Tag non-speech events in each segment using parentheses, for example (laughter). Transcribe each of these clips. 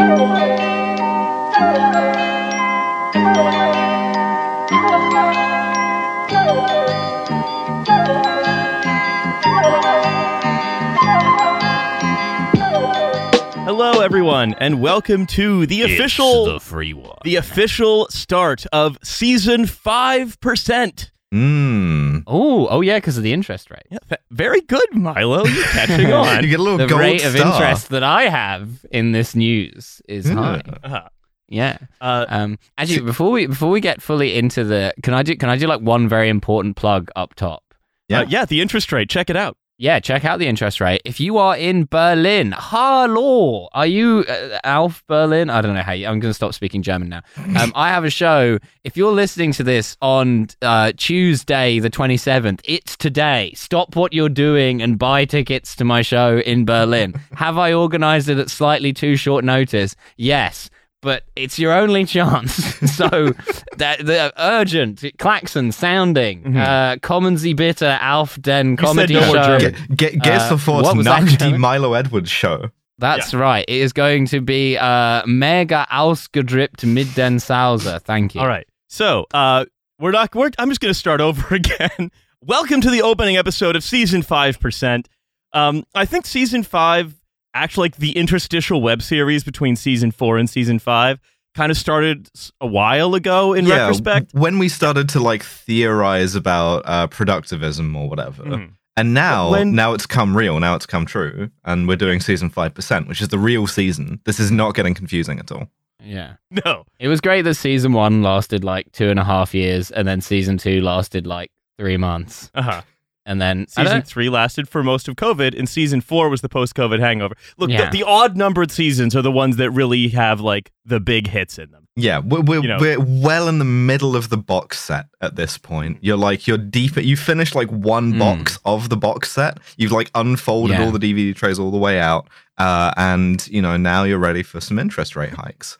Hello, everyone, and welcome to the official the free one. the official start of season five percent. Mmm. Oh, oh yeah, because of the interest rate. Yeah, th- very good, Milo. You're (laughs) catching on. You get a little The gold rate of interest that I have in this news is Yeah. high. Uh-huh. Yeah. Uh, Um. Actually, before we before we get fully into the, can I do can I do like one very important plug up top? yeah. Yeah. yeah, the interest rate. Check it out. Yeah, check out the interest rate. If you are in Berlin, hello, are you uh, Alf Berlin? I don't know how you, I'm going to stop speaking German now. Um, I have a show. If you're listening to this on uh, Tuesday, the 27th, it's today. Stop what you're doing and buy tickets to my show in Berlin. have I organized it at slightly too short notice? Yes. But it's your only chance. (laughs) so that the urgent klaxon sounding, uh, kommen Sie bitte auf den You said comedy no show. German. Get, get, get Uh, sofort what was that, nach die German? Milo Edwards show. That's right. It is going to be uh, mega ausgedrippt mit den Sauser. Thank you. All right. So, uh, we're not. We're, I'm just going to start (laughs) over again. Welcome to the opening episode of season five percent. Um, I think season five, actually, like the interstitial web series between season four and season five, kind of started a while ago. In yeah, retrospect, when we started to like theorize about uh, productivism or whatever, Mhm. and now When- now it's come real, now it's come true, and we're doing season five percent, which is the real season. This is not getting confusing at all. Yeah. (laughs) no. It was great that season one lasted like two and a half years, and then season two lasted like three months, Uh huh. And then Season three lasted for most of COVID, and season four was the post-COVID hangover. Look, Yeah. the, the odd-numbered seasons are the ones that really have like the big hits in them. Yeah, we're we're, You know. we're well in the middle of the box set at this point. You're like you're deep. You finished like one Mm. box of the box set. You've like unfolded Yeah. all the DVD trays all the way out, uh, and you know now you're ready for some interest rate hikes.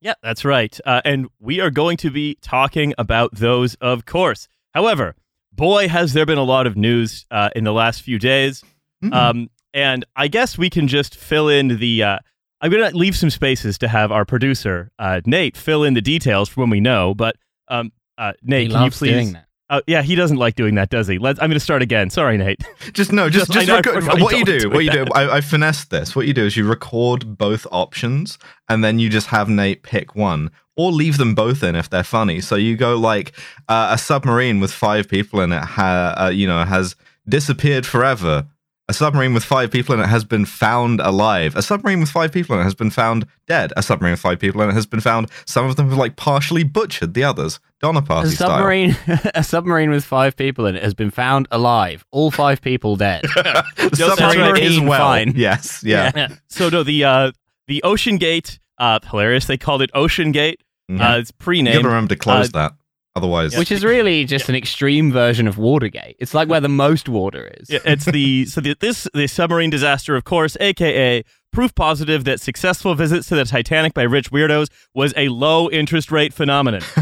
Yeah, that's right. Uh, and we are going to be talking about those, of course. However, boy, has there been a lot of news uh, in the last few days. Mm. Um, and I guess we can just fill in the. Uh, I'm going to leave some spaces to have our producer, uh, Nate, fill in the details for when we know. But um, uh, Nate, he can you please? Uh, yeah, he doesn't like doing that, does he? Let's, I'm going to start again. Sorry, Nate. (laughs) Just no, just (laughs) Just- just record, what you do. do What you do. I, I finessed this. What you do is you record both options, and then you just have Nate pick one, or leave them both in if they're funny. So you go like uh, a submarine with five people in it, ha- uh, you know, has disappeared forever. A submarine with five people in it has been found alive. A submarine with five people in it has been found dead. A submarine with five people in it has been found. Some of them have like partially butchered the others. Donner A Party style. submarine, (laughs) a submarine with five people in it has been found alive. All five people dead. (laughs) The submarine is well. Fine. Yes. Yeah. Yeah. (laughs) So no, the uh, the Ocean Gate. Uh, hilarious. They called it Ocean Gate. Mhm. Uh, it's pre-named. gotta remember to close Uh, that. Otherwise, Which is really just an extreme version of Watergate. It's like where the most water is. Yeah, it's the (laughs) so the, this the submarine disaster, of course, aka proof positive that successful visits to the Titanic by rich weirdos was a low interest rate phenomenon. (laughs)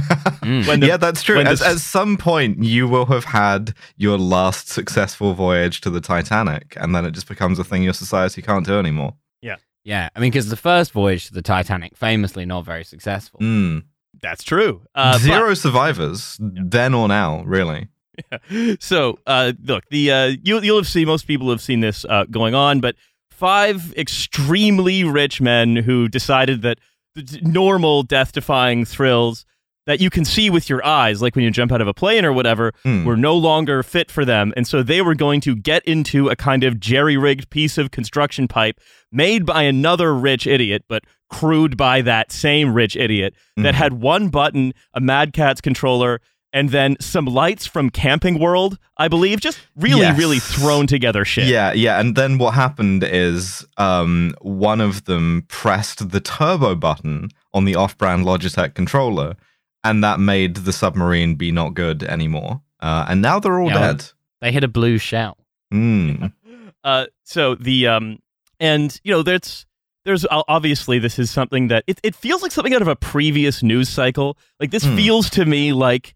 Mm. When the- yeah, that's true. when At, the- at some point, you will have had your last successful voyage to the Titanic, and then it just becomes a thing your society can't do anymore. Yeah. Yeah, I mean, because the first voyage to the Titanic, famously not very successful. Mm. That's true. Uh, Zero survivors, then or now, really. but- (laughs) so uh, look, the uh, you, you'll have seen most people have seen this uh, going on, but five extremely rich men who decided that the d- normal death-defying thrills that you can see with your eyes, like when you jump out of a plane or whatever, Hmm. were no longer fit for them. And so they were going to get into a kind of jerry rigged piece of construction pipe made by another rich idiot, but crewed by that same rich idiot that Mhm. had one button, a Mad Catz controller, and then some lights from Camping World, I believe. Just really, Yes. really thrown together shit. Yeah, yeah. And then what happened is um, one of them pressed the turbo button on the off brand Logitech controller, and that made the submarine be not good anymore. Uh, and now they're all Yeah. dead. They hit a blue shell. Mm. (laughs) Uh, so the um, and you know, there's there's obviously this is something that it, it feels like something out of a previous news cycle. Like this Hmm. feels to me like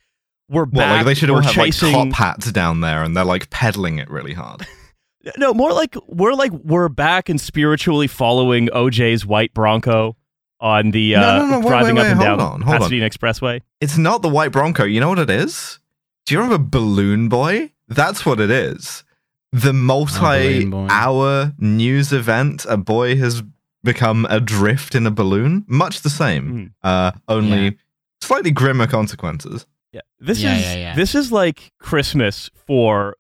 we're Well, back. like they should all have chasing, like top hats down there, and they're like peddling it really hard. (laughs) No, more like we're like we're back and spiritually following OJ's white Bronco. on the No, uh, no, no, wait, driving wait, up and down on, hold on. Pasadena Expressway. It's not the white Bronco. You know what it is? Do you remember Balloon Boy? That's what it is. The multi-hour news event. A boy has become adrift in a balloon. Much the same, uh, only Yeah. slightly grimmer consequences. Yeah, this Yeah, is yeah, yeah. this is like Christmas for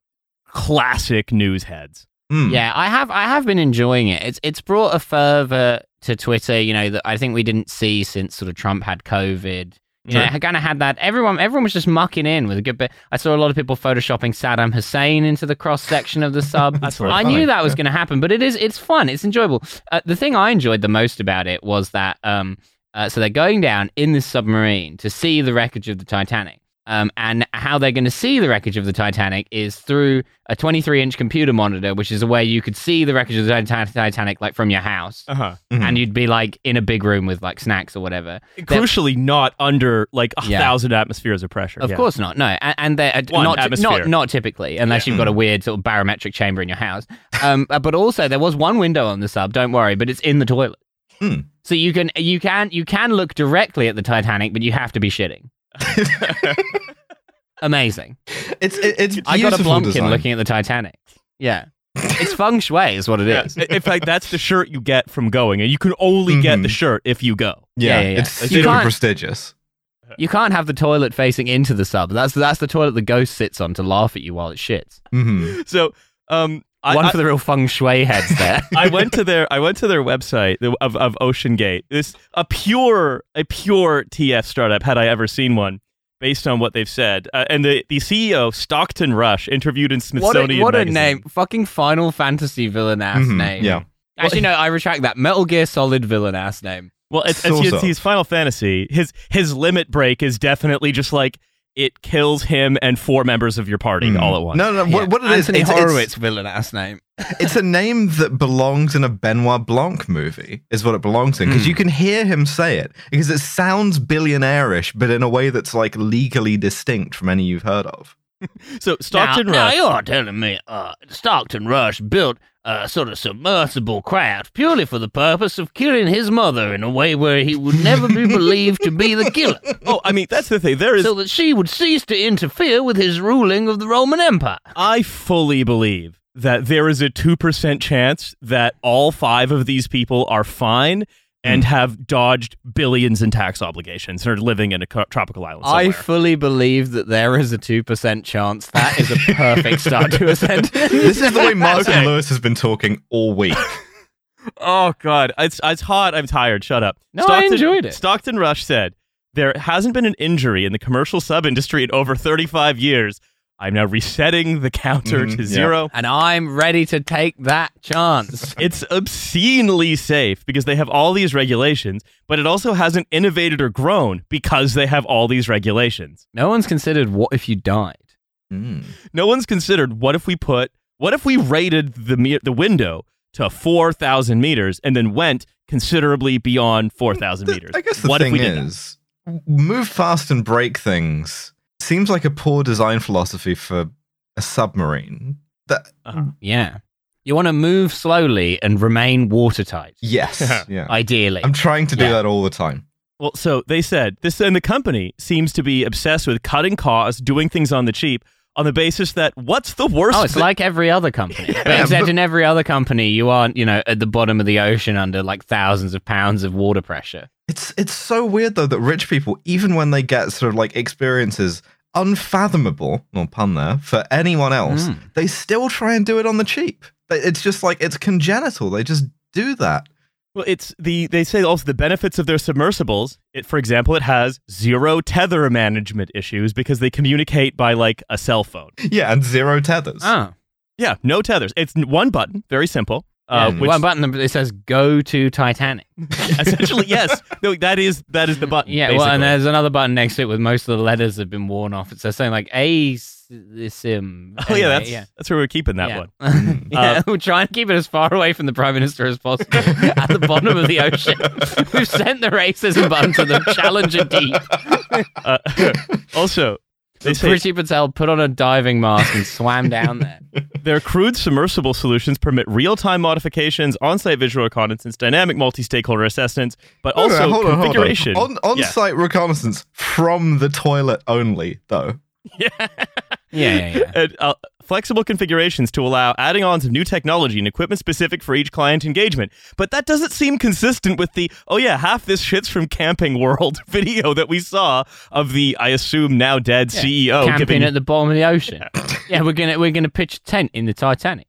classic news heads. Hmm. Yeah, I have I have been enjoying it. It's it's brought a fervor to Twitter, you know, that I think we didn't see since sort of Trump had COVID. Sure. kind of had that. Everyone, everyone was just mucking in with a good bit. I saw a lot of people photoshopping Saddam Hussein into the cross section of the (laughs) sub. That's I funny. knew that was going to happen, but it is. It's fun. It's enjoyable. Uh, the thing I enjoyed the most about it was that. Um, uh, so they're going down in this submarine to see the wreckage of the Titanic. Um, and how they're going to see the wreckage of the Titanic is through a 23 inch computer monitor, which is a way you could see the wreckage of the Tita- Titanic like from your house. Uh huh. Mhm. And you'd be like in a big room with like snacks or whatever. Crucially, not under like a Yeah. thousand atmospheres of pressure. Of yeah. course not. No, and, and they're uh, One not, atmosphere. not not typically, unless you've got a weird sort of barometric chamber in your house. Um, (laughs) uh, but also there was one window on the sub. Don't worry, but it's in the toilet, Hmm. so you can you can you can look directly at the Titanic, but you have to be shitting. (laughs) Amazing. It's it, it's I got a beautiful blumpkin design. looking at the Titanic. Yeah, it's feng shui, is what it is. Yeah. In fact, that's the shirt you get from going, and you can only get Mhm. the shirt if you go. Yeah, Yeah, yeah, yeah. it's super prestigious. You can't have the toilet facing into the sub. That's that's the toilet the ghost sits on to laugh at you while it shits. hmm So, um, I, One I- for the real feng shui heads there. (laughs) I went to their I went to their website of of Ocean Gate. This a pure a pure TF startup had I ever seen one based on what they've said. Uh, and the the CEO Stockton Rush interviewed in what Smithsonian a, what a name! Fucking Final Fantasy villain ass Mhm, name. yeah. Actually, no, I retract that. Metal Gear Solid villain ass name. Well, it's, it's, Sort it's, of. he's Final Fantasy. His his limit break is definitely just like it kills him and four members of your party Mm. all at once. No, no, Yeah. what, what it is? Anthony it's, Horowitz villain ass name. It's, (laughs) it's a name that belongs in a Benoit Blanc movie, is what it belongs in, because Hmm. you can hear him say it, because it sounds billionaire-ish, but in a way that's like legally distinct from any you've heard of. (laughs) So Stockton now, Rush. now you're telling me uh, Stockton Rush built a sort of submersible craft purely for the purpose of killing his mother in a way where he would never be (laughs) believed to be the killer, oh, I mean that's the thing. There is so that she would cease to interfere with his ruling of the Roman Empire. I fully believe that there is a 2% chance that all five of these people are fine and Hmm. have dodged billions in tax obligations and are living in a co- tropical island somewhere. I fully believe that there is a 2% chance. That is a perfect start to a sentence. (laughs) This is the way Martin Okay. Lewis has been talking all week. (laughs) oh, God. It's, it's hot. I'm tired. Shut up. No, I enjoyed it. Stockton Rush said, There hasn't been an injury in the commercial sub industry in over 35 years. I'm now resetting the counter Mhm, to yeah. zero. And I'm ready to take that chance. (laughs) It's obscenely safe because they have all these regulations, but it also hasn't innovated or grown because they have all these regulations. No one's considered what if you died. Mm. No one's considered what if we put, what if we rated the me- the window to 4,000 meters and then went considerably beyond 4,000 meters? I guess the what if thing we did that? is, move fast and break things seems like a poor design philosophy for a submarine. That Uh-huh. Yeah. You want to move slowly and remain watertight, yes, (laughs) yeah. ideally. I'm trying to do Yeah. that all the time. Well, so they said this, and the company seems to be obsessed with cutting costs, doing things on the cheap, on the basis that what's the worst? Oh, it's thi- like every other company. (laughs) But Yeah, except but- in every other company, you aren't, you know, at the bottom of the ocean under like thousands of pounds of water pressure. It's it's so weird though that rich people, even when they get sort of like experiences unfathomable, no pun there, for anyone else, Mm. they still try and do it on the cheap. It's just like it's congenital. They just do that. Well, it's the they say also the benefits of their submersibles. It, for example, it has zero tether management issues because they communicate by like a cell phone. Yeah, and zero tethers. Oh. Yeah, no tethers. It's one button, very simple. Uh, Yeah, which one button that says "Go to Titanic." (laughs) essentially, yes, no, that is that is the button. Yeah, well, and there's another button next to it with most of the letters have been worn off. It says something like "A sim." oh yeah, that's yeah. that's where we're keeping that yeah. one. (laughs) Mm. yeah, Uh, we're trying to keep it as far away from the prime minister as possible (laughs) at the bottom of the ocean. We've sent the racism button to the Challenger deep. Uh, also, They say Priti Patel put on a diving mask and swam (laughs) down there. their crude submersible solutions permit real-time modifications, on-site visual reconnaissance, dynamic multi-stakeholder assessments, but Hold also on, hold on, hold on. configuration. On on Yeah. site reconnaissance from the toilet only, though. (laughs) Yeah, yeah, yeah. (laughs) and, uh, flexible configurations to allow adding ons of new technology and equipment specific for each client engagement. But that doesn't seem consistent with the, oh yeah, half this shit's from Camping World (laughs) video that we saw of the, I assume, now dead CEO Camping giving. at the bottom of the ocean. (laughs) yeah, we're gonna we're gonna pitch a tent in the Titanic,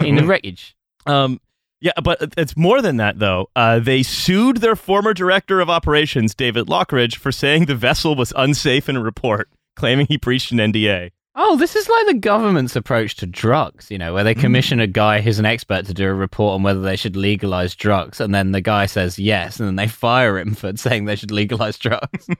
in the wreckage. um, yeah, but it's more than that, though. Uh, they sued their former director of operations, David Lochridge, for saying the vessel was unsafe in a report, claiming he breached an NDA. Oh, this is like the government's approach to drugs, you know, where they mm. commission a guy who's an expert to do a report on whether they should legalize drugs, and then the guy says yes, and then they fire him for (laughs) saying they should legalize drugs. (laughs)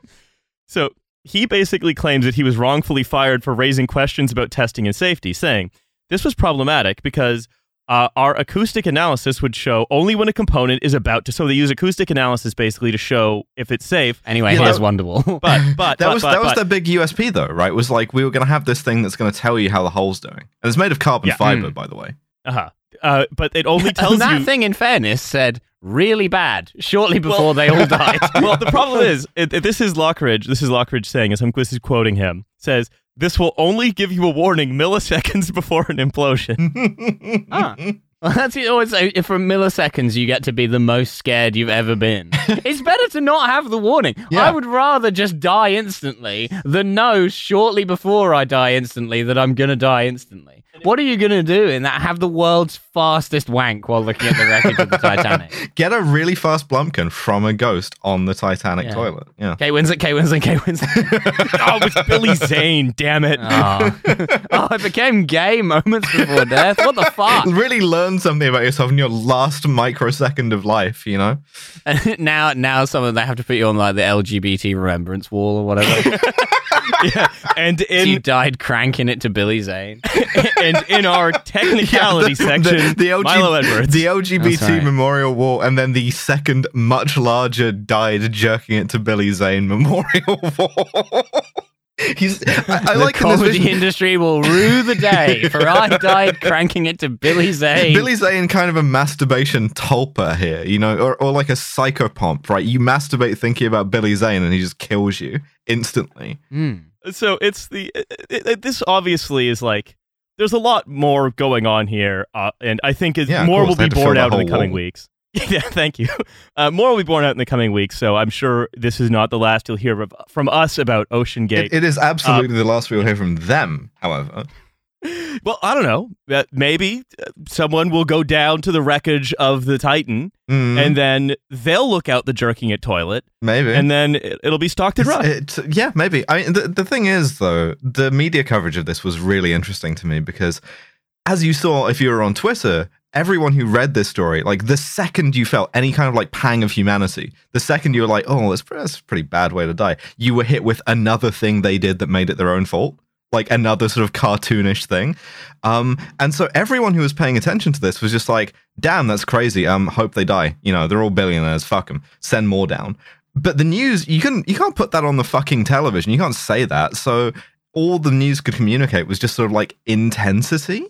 So he basically claims that he was wrongfully fired for raising questions about testing and safety, saying this was problematic because uh, our acoustic analysis would show only when a component is about to. So they use acoustic analysis basically to show if it's safe. Anyway, Yeah, here's that- Wonderwall. (laughs) But but that but, was but, that was but- their big USP though, right? Was like we were going to have this thing that's going to tell you how the hole's doing, and it's made of carbon Yeah. fiber, Mm. by the way. uh-huh. uh, but it only (laughs) tells and that you. thing, in fairness, said really bad shortly before they all died. (laughs) well, the problem is, it, it- this is Lochridge. This is Lochridge saying, as I'm this is quoting him, says this will only give you a warning milliseconds (laughs) before an implosion. (laughs) Ah. Well, that's it. Always if for milliseconds you get to be the most scared you've ever been. (laughs) it's better to not have the warning. Yeah. I would rather just die instantly than know shortly before I die instantly that I'm gonna die instantly. What are you gonna do in that? Have the world's fastest wank while looking at the wreckage of the (laughs) Titanic? Get a really fast Blumpkin from a ghost on the Titanic toilet. Yeah. toilet. Yeah. Kate Winslet, Kate Winslet, Kate Winslet. (laughs) oh, it's Billy Zane. Damn it. oh. (laughs) oh, it became gay moments before death. What the fuck? Really learn something about yourself in your last microsecond of life, you know? And now, now, some of they have to put you on like the LGBT remembrance wall or whatever. (laughs) yeah, and you in died cranking it to Billy Zane. (laughs) and in our (laughs) technicality section, the, Milo Edwards. the That's LGBT right. memorial wall, and then the second, much larger, died jerking it to Billy Zane memorial wall. He's, I, I the like in this comedy vision, industry will rue the day (laughs) for I died cranking it to Billy Zane. Billy Zane kind of a masturbation tulpa here, you know, or, or like a psychopomp, right? You masturbate thinking about Billy Zane, and he just kills you instantly. Hmm. so it's the it, it, this obviously is like there's a lot more going on here, uh, and I think Yeah, more course, will be had borne out in the coming wall. weeks. (laughs) yeah, thank you. Uh, more will be born out in the coming weeks, so I'm sure this is not the last you'll hear from us about Ocean Gate. It, it is absolutely the last we will hear from them, however. (laughs) well, I don't know. Uh, maybe uh, someone will go down to the wreckage of the Titan, Mm, and then they'll look out the jerking it toilet, maybe. and then it, it'll be stocked and run. It- yeah, maybe. I mean, the, the thing is, though, the media coverage of this was really interesting to me because, as you saw, if you were on Twitter, everyone who read this story, like the second you felt any kind of like pang of humanity, the second you were like, oh, that's, that's a pretty bad way to die, you were hit with another thing they did that made it their own fault. Like another sort of cartoonish thing. Um, and so everyone who was paying attention to this was just like, damn, that's crazy. Um, hope they die. You know, they're all billionaires. Fuck them. Send more down. But the news, you can you can't put that on the fucking television. You can't say that. So all the news could communicate was just sort of like intensity,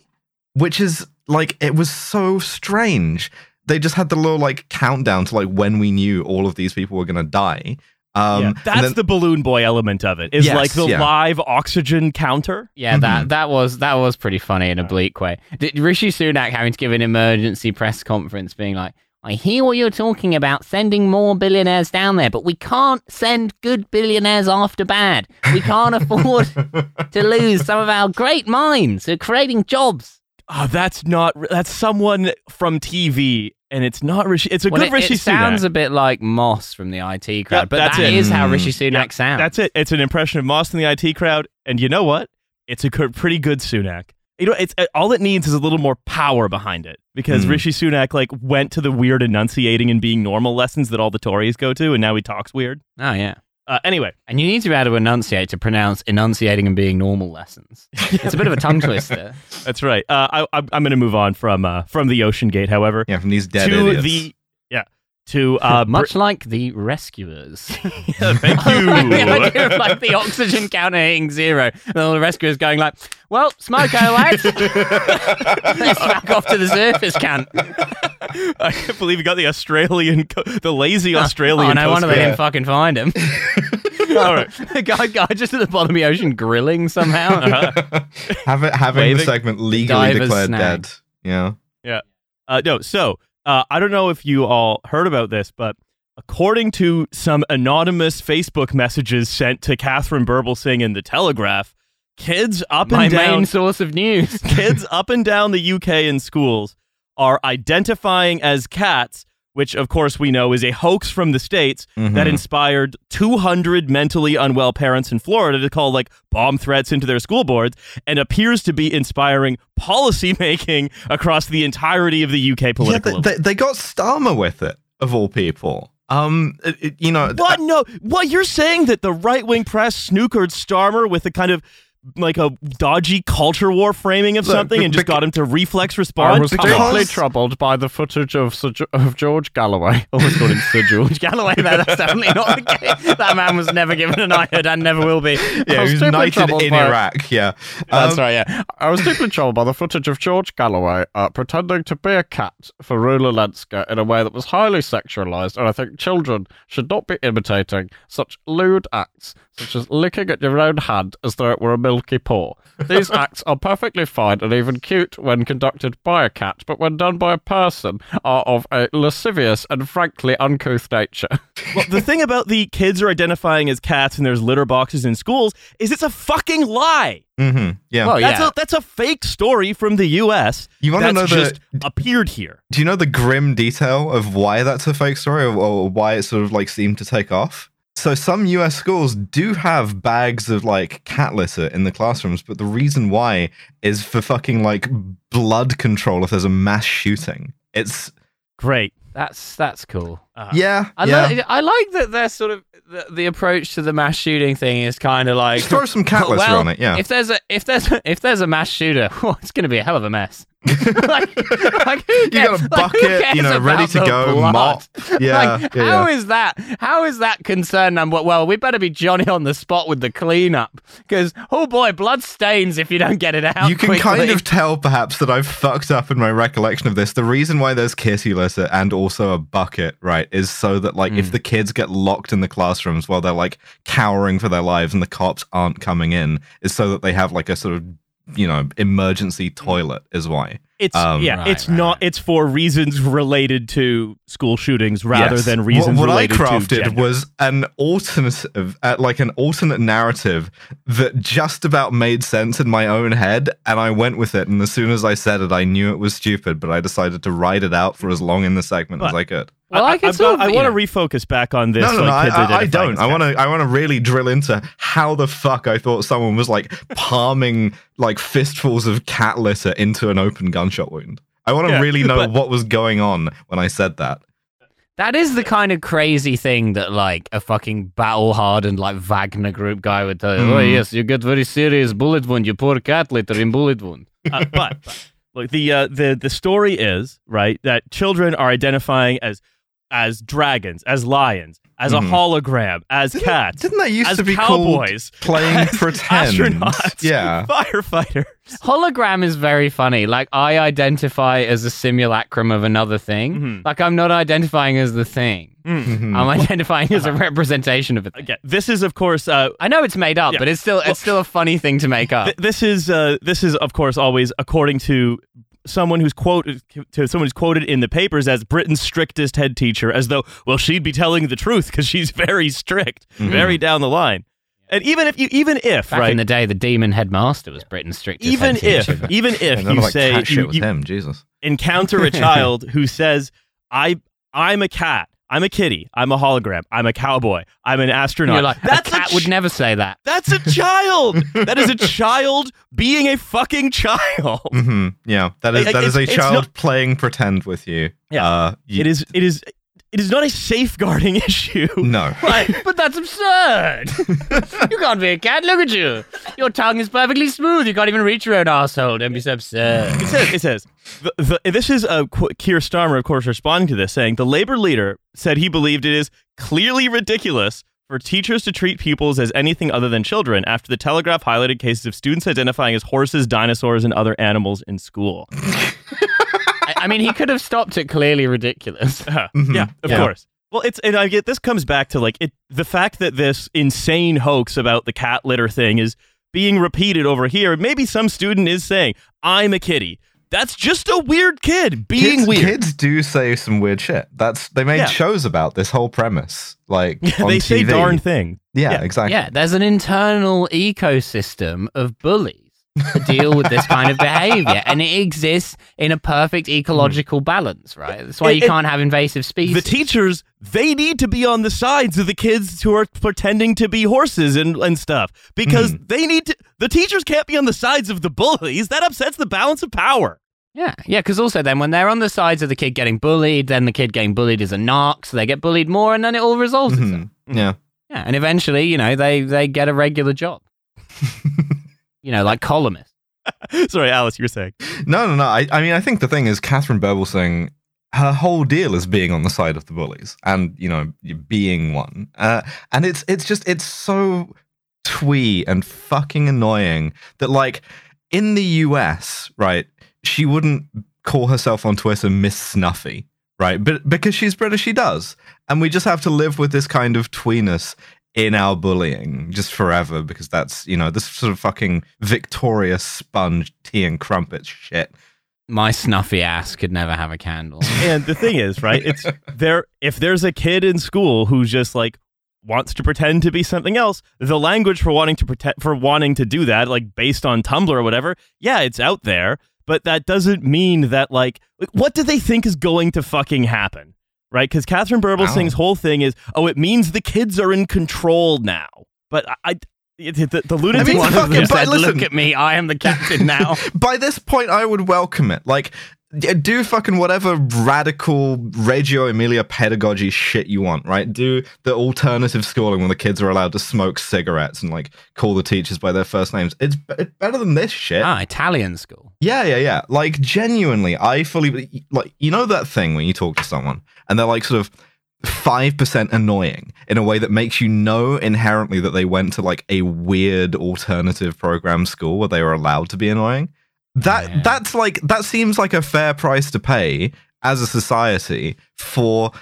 which is like it was so strange. They just had the little like countdown to like when we knew all of these people were gonna die. Um, yeah, that's then- the balloon boy element of it. Is Yes, like the yeah. live oxygen counter. Yeah, Mhm. that that was that was pretty funny in a bleak way. Did Rishi Sunak having to give an emergency press conference, being like, "I hear what you're talking about, sending more billionaires down there, but we can't send good billionaires after bad. We can't afford (laughs) to lose some of our great minds who are creating jobs." Oh, that's not. That's someone from TV, and it's not Rishi. It's a Well, good it, Rishi it sounds a bit like Moss from the IT crowd, Yeah, but that's that it. is how Mm. Rishi Sunak Yeah, sounds. That's it. It's an impression of Moss in the IT crowd, and you know what? It's a good- pretty good Sunak. You know, it's uh, all it needs is a little more power behind it because Hmm. Rishi Sunak like went to the weird enunciating and being normal lessons that all the Tories go to, and now he talks weird. oh yeah. Uh, anyway, And you need to be able to enunciate to pronounce enunciating and being normal lessons. It's a bit of a tongue (laughs) twister. that's right. Uh, I, I'm, I'm going to move on from uh, from the Ocean Gate, however, yeah, from these dead to idiots. the yeah to uh, (laughs) Much like the rescuers. (laughs) Yeah, thank you. (laughs) the idea of like the oxygen counter hitting zero, and all the rescuers going like, "Well, smoke out, lads. Let's back off to the surface, can." I can't believe you got the Australian, co- the lazy Australian. Oh no wonder they Coast didn't fucking find him. All right. a guy, guy just at the bottom of the ocean grilling somehow. Have it, having Waving. the segment legally Diver's declared snag. dead. Yeah. Yeah. Uh, no, so uh, I don't know if you all heard about this, but according to some anonymous Facebook messages sent to Katharine Birbalsingh in the Telegraph, kids up My and down main source of news. (laughs) kids up and down the UK in schools are identifying as cats, which of course we know is a hoax from the states that Mhm. inspired 200 mentally unwell parents in Florida to call like bomb threats into their school boards and appears to be inspiring policy making (laughs) across the entirety of the UK Yeah, political. they, they, they got Starmer with it, of all people. Um, it- it- you know, what? No. What? You're saying that the right wing press snookered Starmer with a kind of like a dodgy culture war framing of Look, something and just got him to reflex respond? I was Come because- on. deeply troubled by the footage of of George Galloway. (laughs) Always called him Sir George (laughs) Galloway. No, that's definitely not the case. That man was never given a knighthood and never will be. yeah, he was knighted in Iraq. Yeah, That's Um, right, yeah. I was deeply troubled by the footage of George Galloway uh, pretending to be a cat for Rula Lenska in a way that was highly sexualized, and I think children should not be imitating such lewd acts, such as licking at your own hand as though it were a milky paw. These (laughs) acts are perfectly fine and even cute when conducted by a cat, but when done by a person are of a lascivious and frankly uncouth nature. (laughs) Well, the thing about the kids are identifying as cats and there's litter boxes in schools is it's a fucking lie. mhm, yeah. Well, That's yeah. a that's a fake story from the U.S. You wanna that's know the- appeared here. Do you know the grim detail of why that's a fake story or, or why it sort of like seemed to take off? So some US schools do have bags of like cat litter in the classrooms, but the reason why is for fucking like blood control if there's a mass shooting. It's Great. That's that's cool. Uh, yeah, I, yeah. li- I like that they're sort of the, the approach to the mass shooting thing is kind of like Just throw some cat litter well, on it, yeah. If there's a if there's a, if there's a mass shooter, (laughs) oh, it's going to be a hell of a mess. (laughs) (laughs) like, like, You got a like, bucket, you know, ready to go, mop. Yeah, like, yeah, how yeah. is that? How is that concern And well, we better be Johnny on the spot with the cleanup because oh boy, blood stains if you don't get it out. you can kind of tell perhaps that I've fucked up in my recollection of this. The reason why there's kitty litter and also a bucket, right, is so that like Hmm. if the kids get locked in the classrooms while they're like cowering for their lives and the cops aren't coming in, is so that they have like a sort of you know emergency toilet is why. It's Um, yeah, Right, it's right, not. right. It's for reasons related to school shootings rather Yes. than reasons what, what I related to crafted gender. was an alternative, uh, like an alternate narrative that just about made sense in my own head, and I went with it. And as soon as I said it, I knew it was stupid, but I decided to ride it out for as long in the segment as I could. Well, I, can I've sort got- I want to refocus back on this. No, no, no, like, I, I, I don't. I want to. I want to really drill into how the fuck I thought someone was like palming like fistfuls of cat litter into an open gunshot wound. I want to Yeah, really know but- what was going on when I said that. That is the kind of crazy thing that like a fucking battle hardened like Wagner group guy would tell you. Oh Mm. yes, you get very serious bullet wound. You pour cat litter in bullet wound. (laughs) uh, but, but look, the uh, the the story is right that children are identifying as as dragons, as lions, as Mhm. a hologram, as cats, Didn't that used as to be called cowboys, playing as pretend? astronauts, Yeah. (laughs) firefighters. Hologram is very funny. Like I identify as a simulacrum of another thing. Mhm. Like I'm not identifying as the thing. Mhm. I'm identifying as a representation of it. thing. Again, this is of course uh, I know it's made up, Yeah. but it's still it's still a funny thing to make up. Th- this is uh, this is of course always according to someone who's quoted to someone who's quoted in the papers as Britain's strictest head teacher, as though well she'd be telling the truth because she's (laughs) very strict, mm-hmm. very down the line. And even if you even if Back right, in the day, the demon headmaster was Britain's strictest even head if teacher. even if And none you like, say cat shit you, with you him, Jesus. encounter a (laughs) child who says I I'm a cat. I'm a kitty. I'm a hologram. I'm a cowboy. I'm an astronaut. You're like, That's a cat ch- would never say that. That's a child. (laughs) that is a child being a fucking child. hmm Yeah, that is Like, that is a it's- it's child not- playing pretend with you. Yeah. uh, you- It is. It is. It is not a safeguarding (laughs) issue. No. (laughs) Right, but that's absurd. (laughs) you can't be a cat. Look at you. Your tongue is perfectly smooth. You can't even reach your own asshole. Don't be so absurd. It says, it says the, the, this is uh, Keir Starmer, of course, responding to this, saying the labor leader said he believed it is clearly ridiculous for teachers to treat pupils as anything other than children after the Telegraph highlighted cases of students identifying as horses, dinosaurs, and other animals in school. I, I mean, he could have stopped it clearly ridiculous. (laughs) Uh, Mhm. Yeah, of Yeah. course. Well, it's and I get this comes back to like it the fact that this insane hoax about the cat litter thing is being repeated over here. Maybe some student is saying, "I'm a kitty." That's just a weird kid being kids, weird. kids do say some weird shit. That's they made Yeah. shows about this whole premise. Like (laughs) on they say TV. darn thing. Yeah, yeah. exactly. Yeah, there's an internal ecosystem of bullies to deal with this kind of behavior, and it exists in a perfect ecological balance, right? That's why It- you it- can't have invasive species. The teachers, they need to be on the sides of the kids who are pretending to be horses and, and stuff because they need to. The teachers can't be on the sides of the bullies. That upsets the balance of power. Yeah, yeah, because also then when they're on the sides of the kid getting bullied, then the kid getting bullied is a narc, so they get bullied more, and then it all resolves itself. Mhm. Yeah. Yeah, and eventually, you know, they they get a regular job. (laughs) you know, like columnist. (laughs) Sorry, Alice, you were saying. No, no, no. I, I mean, I think the thing is, Katharine Birbalsingh, her whole deal is being on the side of the bullies and you know being one. Uh, and it's it's just it's so twee and fucking annoying that like in the US, right? She wouldn't call herself on Twitter Miss Snuffy, right? But because she's British, she does, and we just have to live with this kind of tweeness in our bullying just forever because that's you know this sort of fucking Victoria sponge tea and crumpets shit. My snuffy ass could never have a candle. (laughs) And the thing is, right? It's there. If there's a kid in school who's just like wants to pretend to be something else, the language for wanting to pretend for wanting to do that, like based on Tumblr or whatever, yeah, it's out there. But that doesn't mean that like, like what do they think is going to fucking happen, right? Because Katharine Birbalsingh's Wow. whole thing is, oh, it means the kids are in control now. But I, I it, the, the lunatic mean, one fuck of it, them but said, listen- Look at me, I am the captain now. (laughs) By this point, I would welcome it. Like, do fucking whatever radical Reggio Emilia pedagogy shit you want, right? Do the alternative schooling when the kids are allowed to smoke cigarettes and like call the teachers by their first names. It's, it's better than this shit. ah, Italian school. Yeah, yeah, yeah. Like genuinely, I fully like you know that thing when you talk to someone and they're like sort of five percent annoying in a way that makes you know inherently that they went to like a weird alternative program school where they were allowed to be annoying. That Yeah. that's like that seems like a fair price to pay as a society for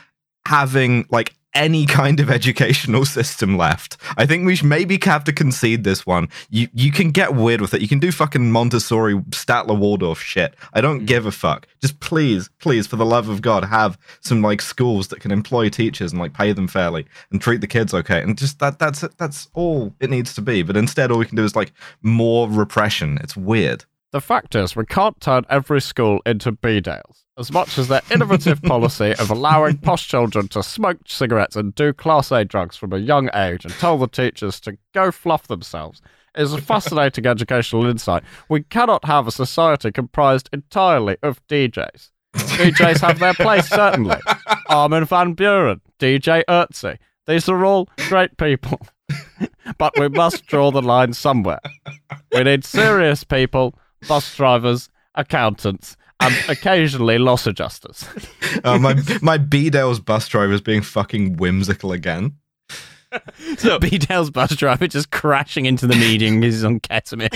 having like any kind of educational (laughs) system left. I think we should maybe have to concede this one. You you can get weird with it. You can do fucking Montessori Statler Waldorf shit. I don't mm. give a fuck. Just please, please, for the love of God, have some like schools that can employ teachers and like pay them fairly and treat the kids okay. And just that that's that's all it needs to be. But instead, all we can do is like more repression. It's weird. The fact is, we can't turn every school into Bedales. As much as their innovative policy of allowing posh children to smoke cigarettes and do Class A drugs from a young age and tell the teachers to go fluff themselves is a fascinating (laughs) educational insight. We cannot have a society comprised entirely of DJs. DJs have their place, certainly. (laughs) Armin van Buuren, DJ Ötzi. These are all great people. (laughs) but we must draw the line somewhere. We need serious people, bus drivers, accountants, and (laughs) occasionally loss adjusters. Uh, my (laughs) my Bedales bus driver is being fucking whimsical again. (laughs) So Bedales bus driver just crashing into the meeting because he's on ketamine.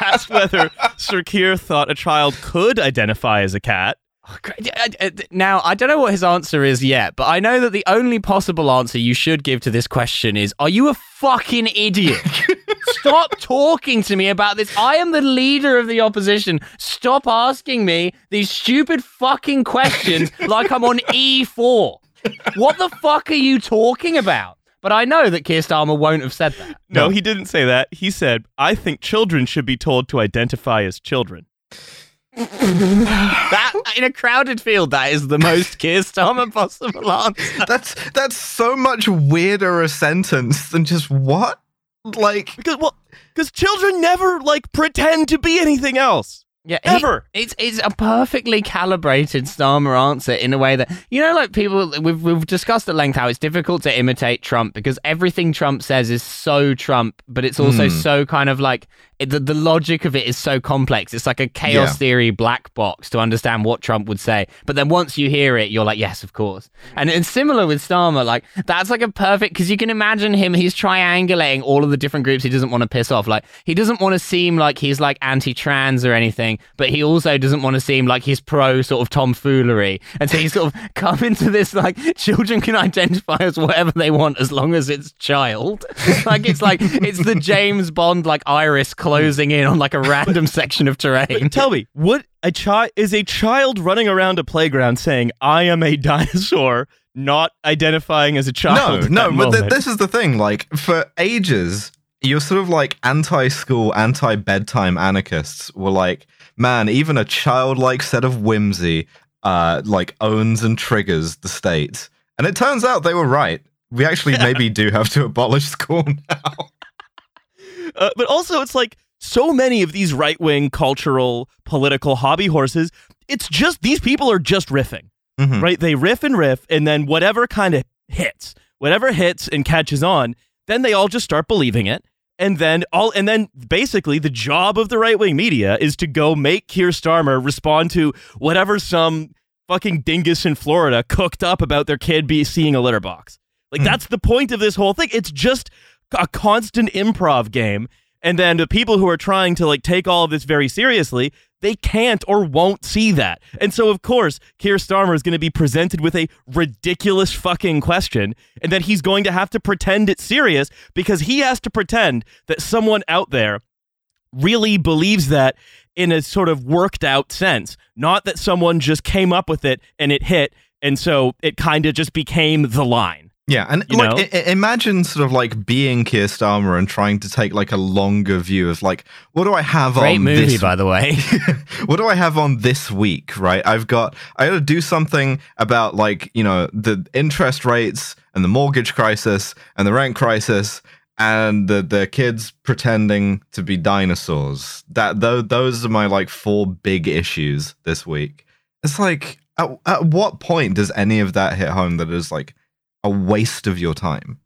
asked whether Sir Keir thought a child could identify as a cat. Oh. Uh, uh, Now, I don't know what his answer is yet, but I know that the only possible answer you should give to this question is Are you a fucking idiot? (laughs) Stop talking to me about this. I am the leader of the opposition. Stop asking me these stupid fucking questions (laughs) like I'm on E4. What the fuck are you talking about? But I know that Keir Starmer won't have said that. No, he didn't say that. He said, I think children should be told to identify as children. (laughs) That in a crowded field, that is the most Keir Starmer possible answer. That's that's so much weirder a sentence than just what? Like Because, well, because children never, like, pretend to be anything else. Yeah, he- Ever. it's it's a perfectly calibrated Starmer answer in a way that you know, like people we've we've discussed at length how it's difficult to imitate Trump because everything Trump says is so Trump, but it's also Hmm. so kind of like it, the the logic of it is so complex. It's like a chaos Yeah. theory black box to understand what Trump would say. But then once you hear it, you're like, yes, of course. And it's similar with Starmer. Like that's like a perfect because you can imagine him. He's triangulating all of the different groups he doesn't want to piss off. Like he doesn't want to seem like he's like anti-trans or anything, but he also doesn't want to seem like he's pro sort of tomfoolery. And so he's sort of (laughs) come into this like children can identify as whatever they want as long as it's child. (laughs) like it's like it's the James Bond like iris closing in on like a random section of terrain. Tell me, what a child is a child running around a playground saying, "I am a (laughs) dinosaur," not identifying as a child. No, at no, but th- this is the thing. Like for ages, you're sort of like anti-school, anti-bedtime anarchists were like, man, even a childlike set of whimsy, uh, like owns and triggers the state. And it turns out they were right. We actually (laughs) maybe do have to abolish school (laughs) now. Uh, but also, it's like so many of these right wing cultural, political hobby horses. It's just these people are just riffing, Mhm. right? They riff and riff, and then whatever kind of hits, whatever hits and catches on, then they all just start believing it. And then all, and then basically the job of the right wing media is to go make Keir Starmer respond to whatever some fucking dingus in Florida cooked up about their kid be seeing a litter box. Like Hmm. that's the point of this whole thing. It's just a constant improv game. And then the people who are trying to like take all of this very seriously, they can't or won't see that. And so of course, Keir Starmer is going to be presented with a ridiculous fucking question and then he's going to have to pretend it's serious because he has to pretend that someone out there really believes that in a sort of worked out sense, not that someone just came up with it and it hit and so it kind of just became the line. Yeah, and You like? I- imagine sort of like being Keir Starmer and trying to take like a longer view of like what do I have Great on movie, this by the way. (laughs) what do I have on this week, right? I've got I got to do something about like, you know, the interest rates and the mortgage crisis and the rent crisis and the the kids pretending to be dinosaurs. That tho- those are my like four big issues this week. It's like at, at what point does any of that hit home that is like a waste of your time?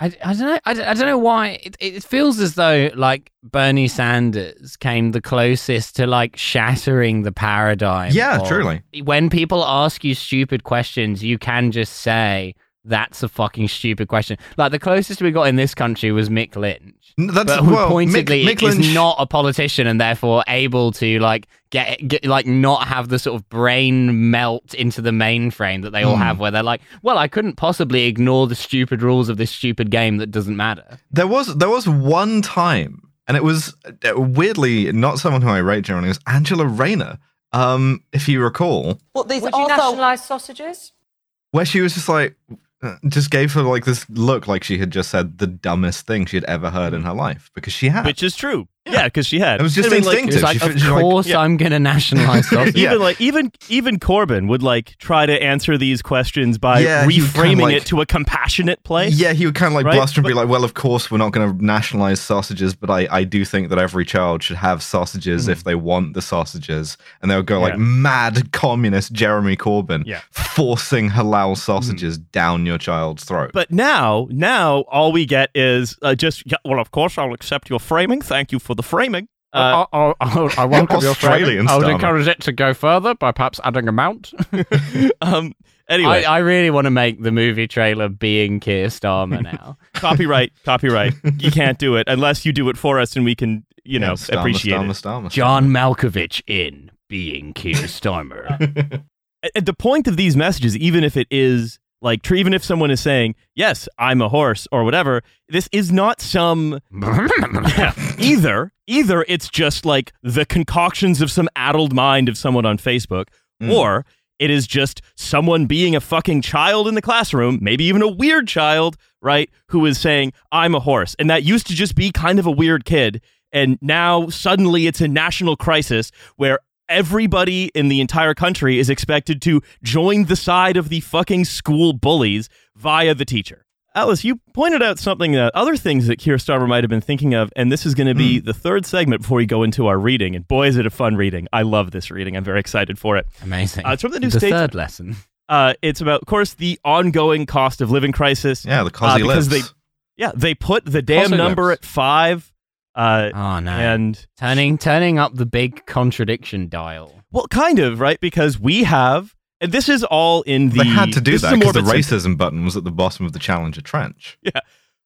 I, I don't know. I, I don't know why it, it feels as though like Bernie Sanders came the closest to like shattering the paradigm. Yeah, truly. When people ask you stupid questions, you can just say that's a fucking stupid question. Like the closest we got in this country was Mick Lynch. That's but who well, pointedly Mick, Mick is not a politician and therefore able to like get, get like not have the sort of brain melt into the mainframe that they all Hmm. have where they're like well i couldn't possibly ignore the stupid rules of this stupid game that doesn't matter There was there was one time, and it was uh, weirdly not someone who I rate generally. It was Angela Rayner, um, if you recall, What these Would you also nationalise sausages? where she was just like, Uh, just gave her like this look, like she had just said the dumbest thing she had ever heard in mm. her life because she had. Which is true. Yeah, because she had. It was just I mean, like, instinctive. like She of she's like, course yeah. i'm gonna nationalize sausage (laughs) Yeah. even like even even Corbyn would like try to answer these questions by Yeah, reframing like- it to a compassionate place. Yeah, he would kind of like Right? bluster and be like, "Well, of course we're not going to nationalize sausages, but I, I do think that every child should have sausages if they want the sausages." And they would go like Hmm. Mad communist Jeremy Corbyn, forcing halal sausages down your child's throat. But now, now all we get is uh, just well, of course, I'll accept your framing. Thank you for the framing. Uh, I, I, I, I (laughs) welcome your Australian. I would encourage it to go further by perhaps adding a mount. (laughs) um. Anyway, I, I really want to make the movie trailer being Keir Starmer now. (laughs) copyright, copyright. You can't do it unless you do it for us, and we can, you know, Yeah, Starmer, appreciate Starmer, it. Starmer, John Malkovich in being Keir Starmer. At- at the point of these messages, even if it is like, even if someone is saying, "Yes, I'm a horse" or whatever, this is not some (laughs) (laughs) either. Either it's just like the concoctions of some addled mind of someone on Facebook, Mm. or it is just someone being a fucking child in the classroom, maybe even a weird child, right? Who is saying, I'm a horse. And that used to just be kind of a weird kid. And now suddenly it's a national crisis where everybody in the entire country is expected to join the side of the fucking school bullies via the teacher. Alice, you pointed out something that other things that Keir Starmer might have been thinking of, and this is going to be the third segment before we go into our reading. And boy, is it a fun reading! I love this reading. I'm very excited for it. Amazing. Uh, it's from the New the Statesman. third lesson. Uh, it's about, of course, the ongoing cost of living crisis. Yeah, the cost Uh, cosy because lives. they- Yeah, they put the damn Also number lives. at five. Uh, Oh no. and turning turning up the big contradiction dial. well, kind of right because we have, and this is all in the. they had to do that because the morbid symptom. racism button was at the bottom of the Challenger trench. (laughs) Yeah.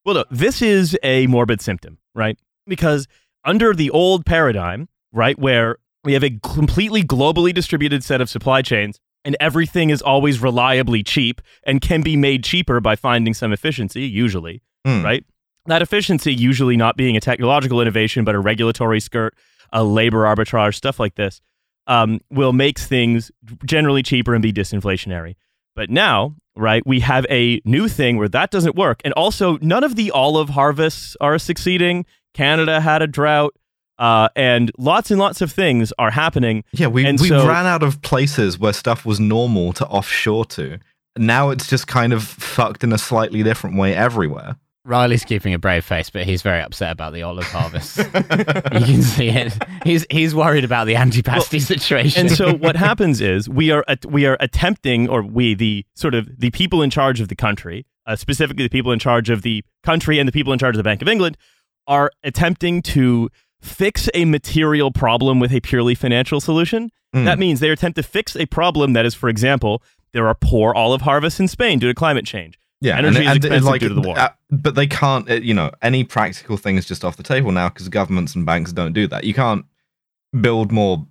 Well, no, this is a morbid symptom, right? Because under the old paradigm, right, where we have a completely globally distributed set of supply chains and everything is always reliably cheap and can be made cheaper by finding some efficiency, usually, Hmm. right? That efficiency usually not being a technological innovation, but a regulatory skirt, a labor arbitrage, stuff like this, um, will make things generally cheaper and be disinflationary. But now, right, we have a new thing where that doesn't work. And also, none of the olive harvests are succeeding. Canada had a drought, uh, and lots and lots of things are happening. Yeah, we, And we so- ran out of places where stuff was normal to offshore to. Now it's just kind of fucked in a slightly different way everywhere. Riley's keeping a brave face, but he's very upset about the olive harvest. (laughs) (laughs) you can see it. He's he's worried about the antipasti situation. And so, what (laughs) happens is we are at, we are attempting, or we the sort of the people in charge of the country, uh, specifically the people in charge of the country and the people in charge of the Bank of England, are attempting to fix a material problem with a purely financial solution. Mm. That means they attempt to fix a problem that is, for example, there are poor olive harvests in Spain due to climate change. Yeah, Energy is it's expensive due to the war. uh, but they can't. uh, You know, any practical thing is just off the table now because governments and banks don't do that. You can't build more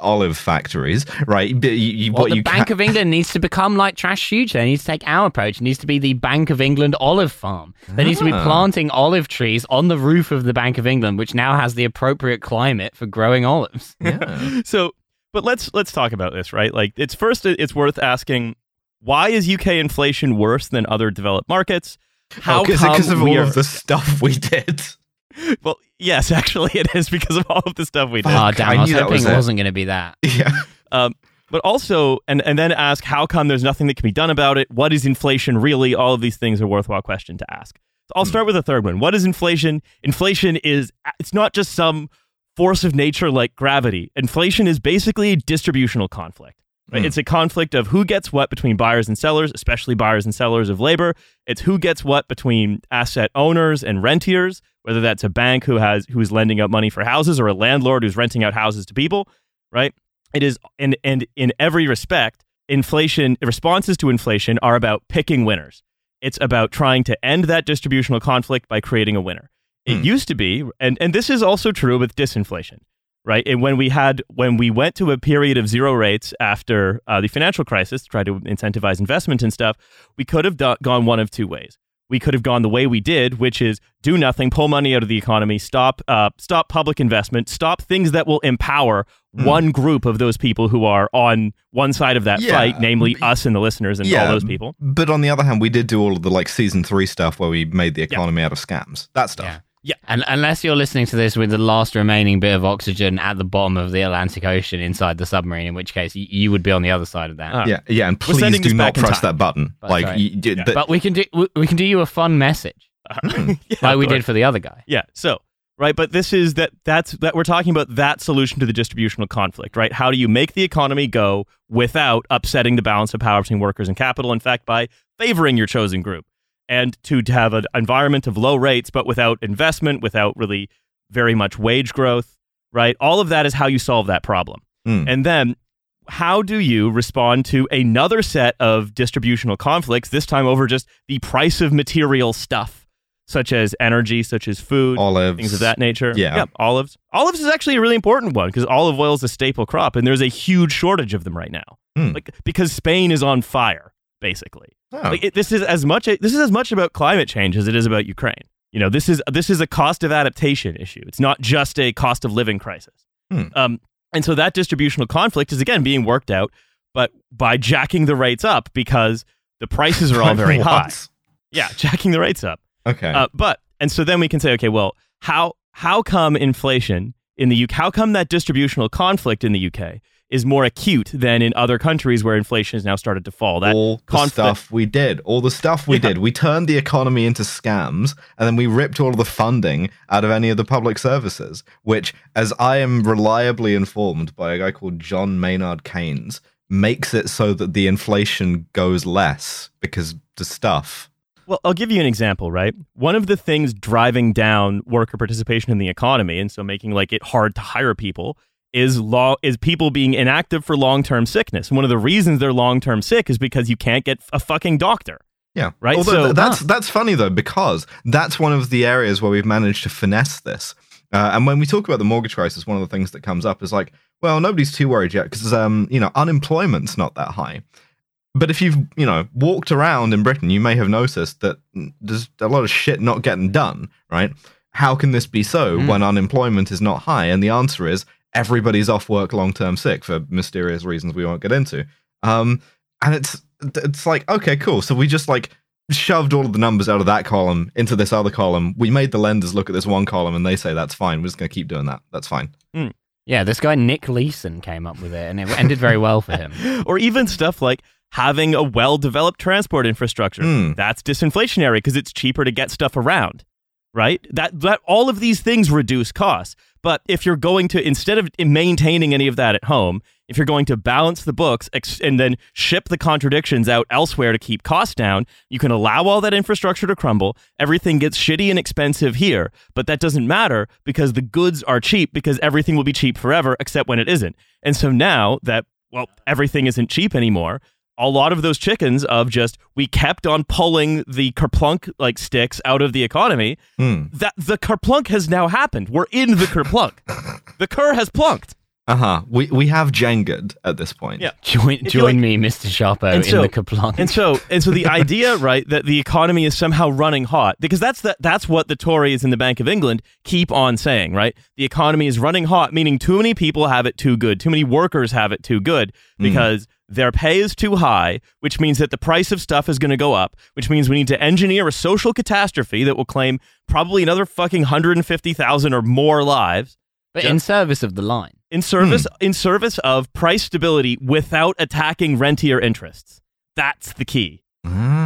olive factories, right? But you, you, Well, what the you Bank can, of England needs to become like Trash Future. They need to take our approach. It needs to be the Bank of England olive farm. They need to be Ah. planting olive trees on the roof of the Bank of England, which now has the appropriate climate for growing olives. yeah. (laughs) so but let's let's talk about this right like it's first it's worth asking why is uk inflation worse than other developed markets how because come of we all are, of the stuff we did. (laughs) well yes actually it is because of all of the stuff we did Oh, damn. I I, was hoping was it it. wasn't going to be that. (laughs) Yeah. um, but also and and then ask how come there's nothing that can be done about it what is inflation really all of these things are worthwhile question to ask so i'll start with the third one what is inflation inflation is it's not just some force of nature like gravity inflation is basically a distributional conflict right? Hmm. it's a conflict of who gets what between buyers and sellers especially buyers and sellers of labor it's who gets what between asset owners and rentiers whether that's a bank who has who is lending out money for houses or a landlord who's renting out houses to people right it is and and in every respect inflation responses to inflation are about picking winners it's about trying to end that distributional conflict by creating a winner it Hmm. used to be and and this is also true with disinflation right and when we had when we went to a period of zero rates after uh, the financial crisis to try to incentivize investment and stuff we could have do- gone one of two ways we could have gone the way we did, which is do nothing, pull money out of the economy, stop, uh, stop public investment, stop things that will empower Hmm. one group of those people who are on one side of that Yeah, fight, namely b- us and the listeners and all those people. But on the other hand, we did do all of the like season three stuff where we made the economy out of scams. That stuff. Yeah. Yeah. And unless you're listening to this with the last remaining bit of oxygen at the bottom of the Atlantic Ocean inside the submarine, in which case y- you would be on the other side of that. Ah. Yeah, yeah, and please do not press time. that button. That's like, you, did, Yeah. but- But we can do we- we can do you a fun message (laughs) yeah, like we did for the other guy. Yeah. So, right, but this is that that's that we're talking about that solution to the distributional conflict, right? How do you make the economy go without upsetting the balance of power between workers and capital? In fact, by favoring your chosen group, and to, to have an environment of low rates, but without investment, without really very much wage growth, right? All of that is how you solve that problem. Mm. And then how do you respond to another set of distributional conflicts, this time over just the price of material stuff, such as energy, such as food, olives, things of that nature? Yeah. olives. Olives is actually a really important one because olive oil is a staple crop, and there's a huge shortage of them right now. Hmm. Like because Spain is on fire, basically. Oh. Like it, this is as much this is as much about climate change as it is about Ukraine. You know, this is this is a cost of adaptation issue. It's not just a cost of living crisis. Hmm. Um, and so that distributional conflict is again being worked out, but by jacking the rates up because the prices are all (laughs) very high. Yeah, jacking the rates up. Okay. Uh, but and so then we can say, okay, well, how how come inflation in the UK? How come that distributional conflict in the UK is more acute than in other countries where inflation has now started to fall. That all the conflict- stuff we did, all the stuff we Yeah. did. We turned the economy into scams, and then we ripped all of the funding out of any of the public services. Which, as I am reliably informed by a guy called John Maynard Keynes, makes it so that the inflation goes less because the stuff. Well, I'll give you an example, right? One of the things driving down worker participation in the economy and so making like it hard to hire people is law is people being inactive for long-term sickness. And one of the reasons they're long-term sick is because you can't get a fucking doctor. Yeah, Right, Although so- th- that's that's funny though because that's one of the areas where we've managed to finesse this. Uh, and when we talk about the mortgage crisis, one of the things that comes up is like, well, nobody's too worried yet because um, you know unemployment's not that high. But if you've you know walked around in Britain, you may have noticed that there's a lot of shit not getting done. Right? How can this be so Mm. when unemployment is not high? And the answer is everybody's off work long term sick for mysterious reasons we won't get into. Um, and it's it's like okay, cool. So we just like shoved all of the numbers out of that column into this other column. We made the lenders look at this one column and they say that's fine. We're just going to keep doing that. That's fine. Yeah, this guy Nick Leeson came up with it, and it ended very well for him. (laughs) or even stuff like having a well-developed transport infrastructure. Hmm. That's disinflationary because it's cheaper to get stuff around, right? That that all of these things reduce costs. But if you're going to instead of maintaining any of that at home, if you're going to balance the books ex- and then ship the contradictions out elsewhere to keep costs down, you can allow all that infrastructure to crumble. Everything gets shitty and expensive here, but that doesn't matter because the goods are cheap because everything will be cheap forever except when it isn't. And so now that well, everything isn't cheap anymore. A lot of those chickens of just we kept on pulling the kerplunk like sticks out of the economy. Hmm. That the kerplunk has now happened. We're in the kerplunk. (laughs) the cur has plunked. Uh huh. We we have Jengaed at this point. Yeah. Join, join like- me, Mr. Sharpo, And in so- the Kaplunk. And so and so the (laughs) idea, right, that the economy is somehow running hot because that's the, that's what the Tories in the Bank of England keep on saying, right? The economy is running hot, meaning too many people have it too good, too many workers have it too good because their pay is too high, which means that the price of stuff is going to go up, which means we need to engineer a social catastrophe that will claim probably another fucking 150,000 or more lives but in service of the line. In service in service of price stability without attacking rentier interests. That's the key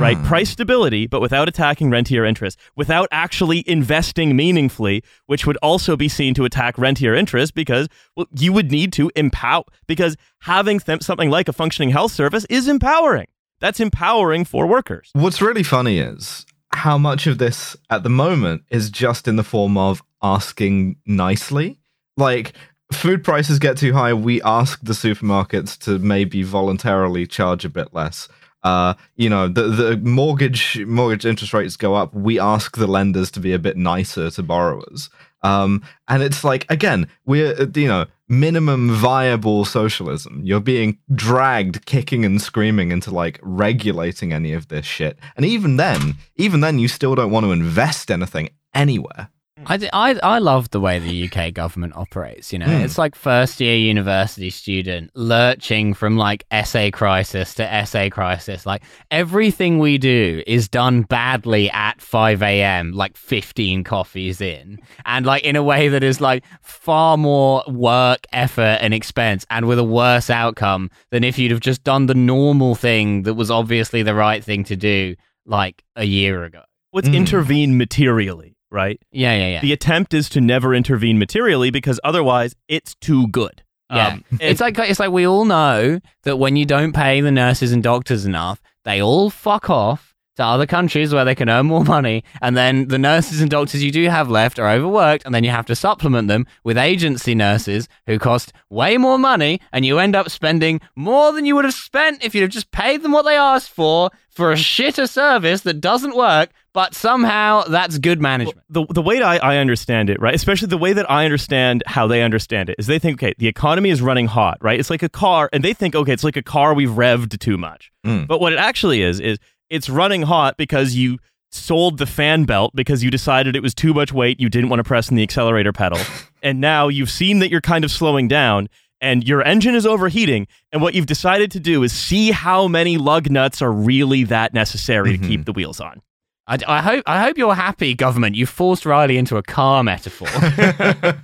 right? Ah. Price stability, but without attacking rentier interests, without actually investing meaningfully, which would also be seen to attack rentier interests because well, you would need to empower, because having th- something like a functioning health service is empowering. That's empowering for workers. What's really funny is how much of this at the moment is just in the form of asking nicely. Like food prices get too high, we ask the supermarkets to maybe voluntarily charge a bit less. Uh, you know, the the mortgage mortgage interest rates go up. We ask the lenders to be a bit nicer to borrowers. Um, and it's like again, we're uh, you know minimum viable socialism. You're being dragged kicking and screaming into like regulating any of this shit. And even then, even then, you still don't want to invest anything anywhere. I, d- I, I love the way the UK government operates. You know, Hmm. it's like first year university student lurching from like essay crisis to essay crisis. Like everything we do is done badly at 5 a.m., like 15 coffees in, and like in a way that is like far more work, effort, and expense, and with a worse outcome than if you'd have just done the normal thing that was obviously the right thing to do like a year ago. Let's Mm. intervene materially, right? Yeah, yeah, yeah. The attempt is to never intervene materially because otherwise it's too good. Yeah. Um, It's like it's like we all know that when you don't pay the nurses and doctors enough, they all fuck off to other countries where they can earn more money, and then the nurses and doctors you do have left are overworked, and then you have to supplement them with agency nurses who cost way more money, and you end up spending more than you would have spent if you'd have just paid them what they asked for for a shitter service that doesn't work, but somehow that's good management. the the way I, I understand it, right? Especially the way that I understand how they understand it is they think, okay, the economy is running hot, right? It's like a car, and they think, okay, it's like a car we've revved too much. Mm. But what it actually is is it's running hot because you sold the fan belt because you decided it was too much weight, you didn't want to press in the accelerator pedal, (laughs) and now you've seen that you're kind of slowing down. And your engine is overheating, and what you've decided to do is see how many lug nuts are really that necessary to Mhm. keep the wheels on. I, I hope I hope you're happy, government. You forced Riley into a car metaphor.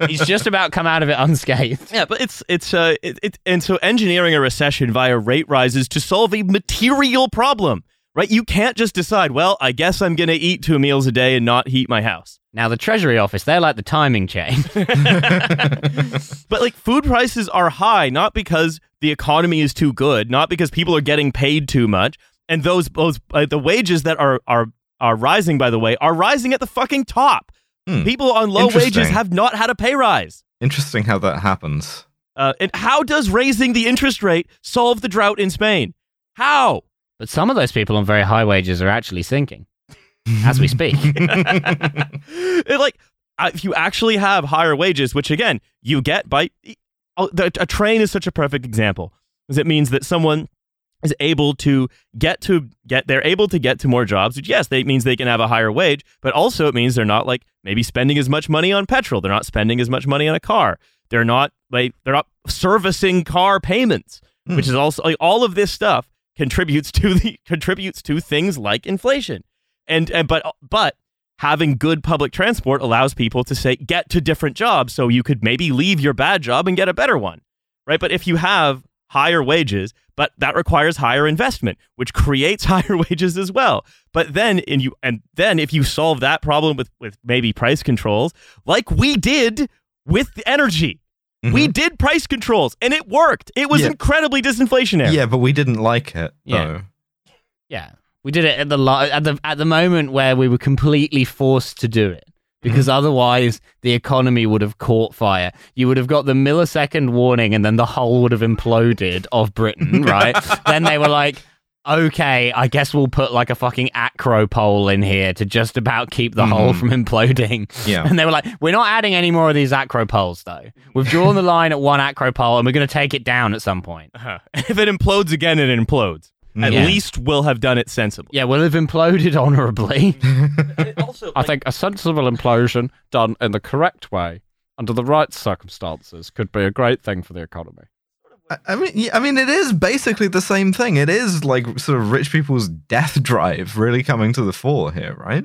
(laughs) He's just about come out of it unscathed. Yeah, but it's it's uh it, it and so engineering a recession via rate rises to solve a material problem, right? You can't just decide, well, I guess I'm going to eat two meals a day and not heat my house. Now the Treasury office, they're like the timing chain. (laughs) (laughs) But like food prices are high not because the economy is too good, not because people are getting paid too much, and those those uh, the wages that are are are rising by the way are rising at the fucking top. Hmm. People on low wages have not had a pay rise. Interesting how that happens. Uh, and how does raising the interest rate solve the drought in Spain? How? But some of those people on very high wages are actually sinking as we speak. (laughs) (laughs) It, like uh, if you actually have higher wages, which again you get by oh, a train is such a perfect example, because it means that someone is able to get to get they're able to get to more jobs. Which yes, that means they can have a higher wage, but also it means they're not like maybe spending as much money on petrol. They're not spending as much money on a car. They're not like they're not servicing car payments, Hmm. which is also like all of this stuff contributes to the (laughs) contributes to things like inflation. And, and but but having good public transport allows people to say get to different jobs so you could maybe leave your bad job and get a better one right but if you have higher wages but that requires higher investment which creates (laughs) higher wages as well but then and you and then if you solve that problem with with maybe price controls like we did with energy we mm-hmm. did price controls and it worked it was Yeah. incredibly disinflationary Yeah, but we didn't like it. Yeah. though. Yeah, we did it at the lo- at the at the moment where we were completely forced to do it because mm-hmm. otherwise the economy would have caught fire. You would have got the millisecond warning, and then the whole would have imploded of Britain. Right? (laughs) then they were like. Okay, I guess we'll put like a fucking acro pole in here to just about keep the hole Mhm. from imploding. Yeah. And they were like, we're not adding any more of these acro poles though. We've drawn the line at one acro pole and we're going to take it down at some point. Uh-huh. (laughs) if it implodes again it implodes at Yeah. least we'll have done it sensibly Yeah, we'll have imploded honorably. (laughs) also I think a sensible implosion done in the correct way under the right circumstances could be a great thing for the economy. I- mean, I mean, it is basically the same thing. It is like sort of rich people's death drive really coming to the fore here, right?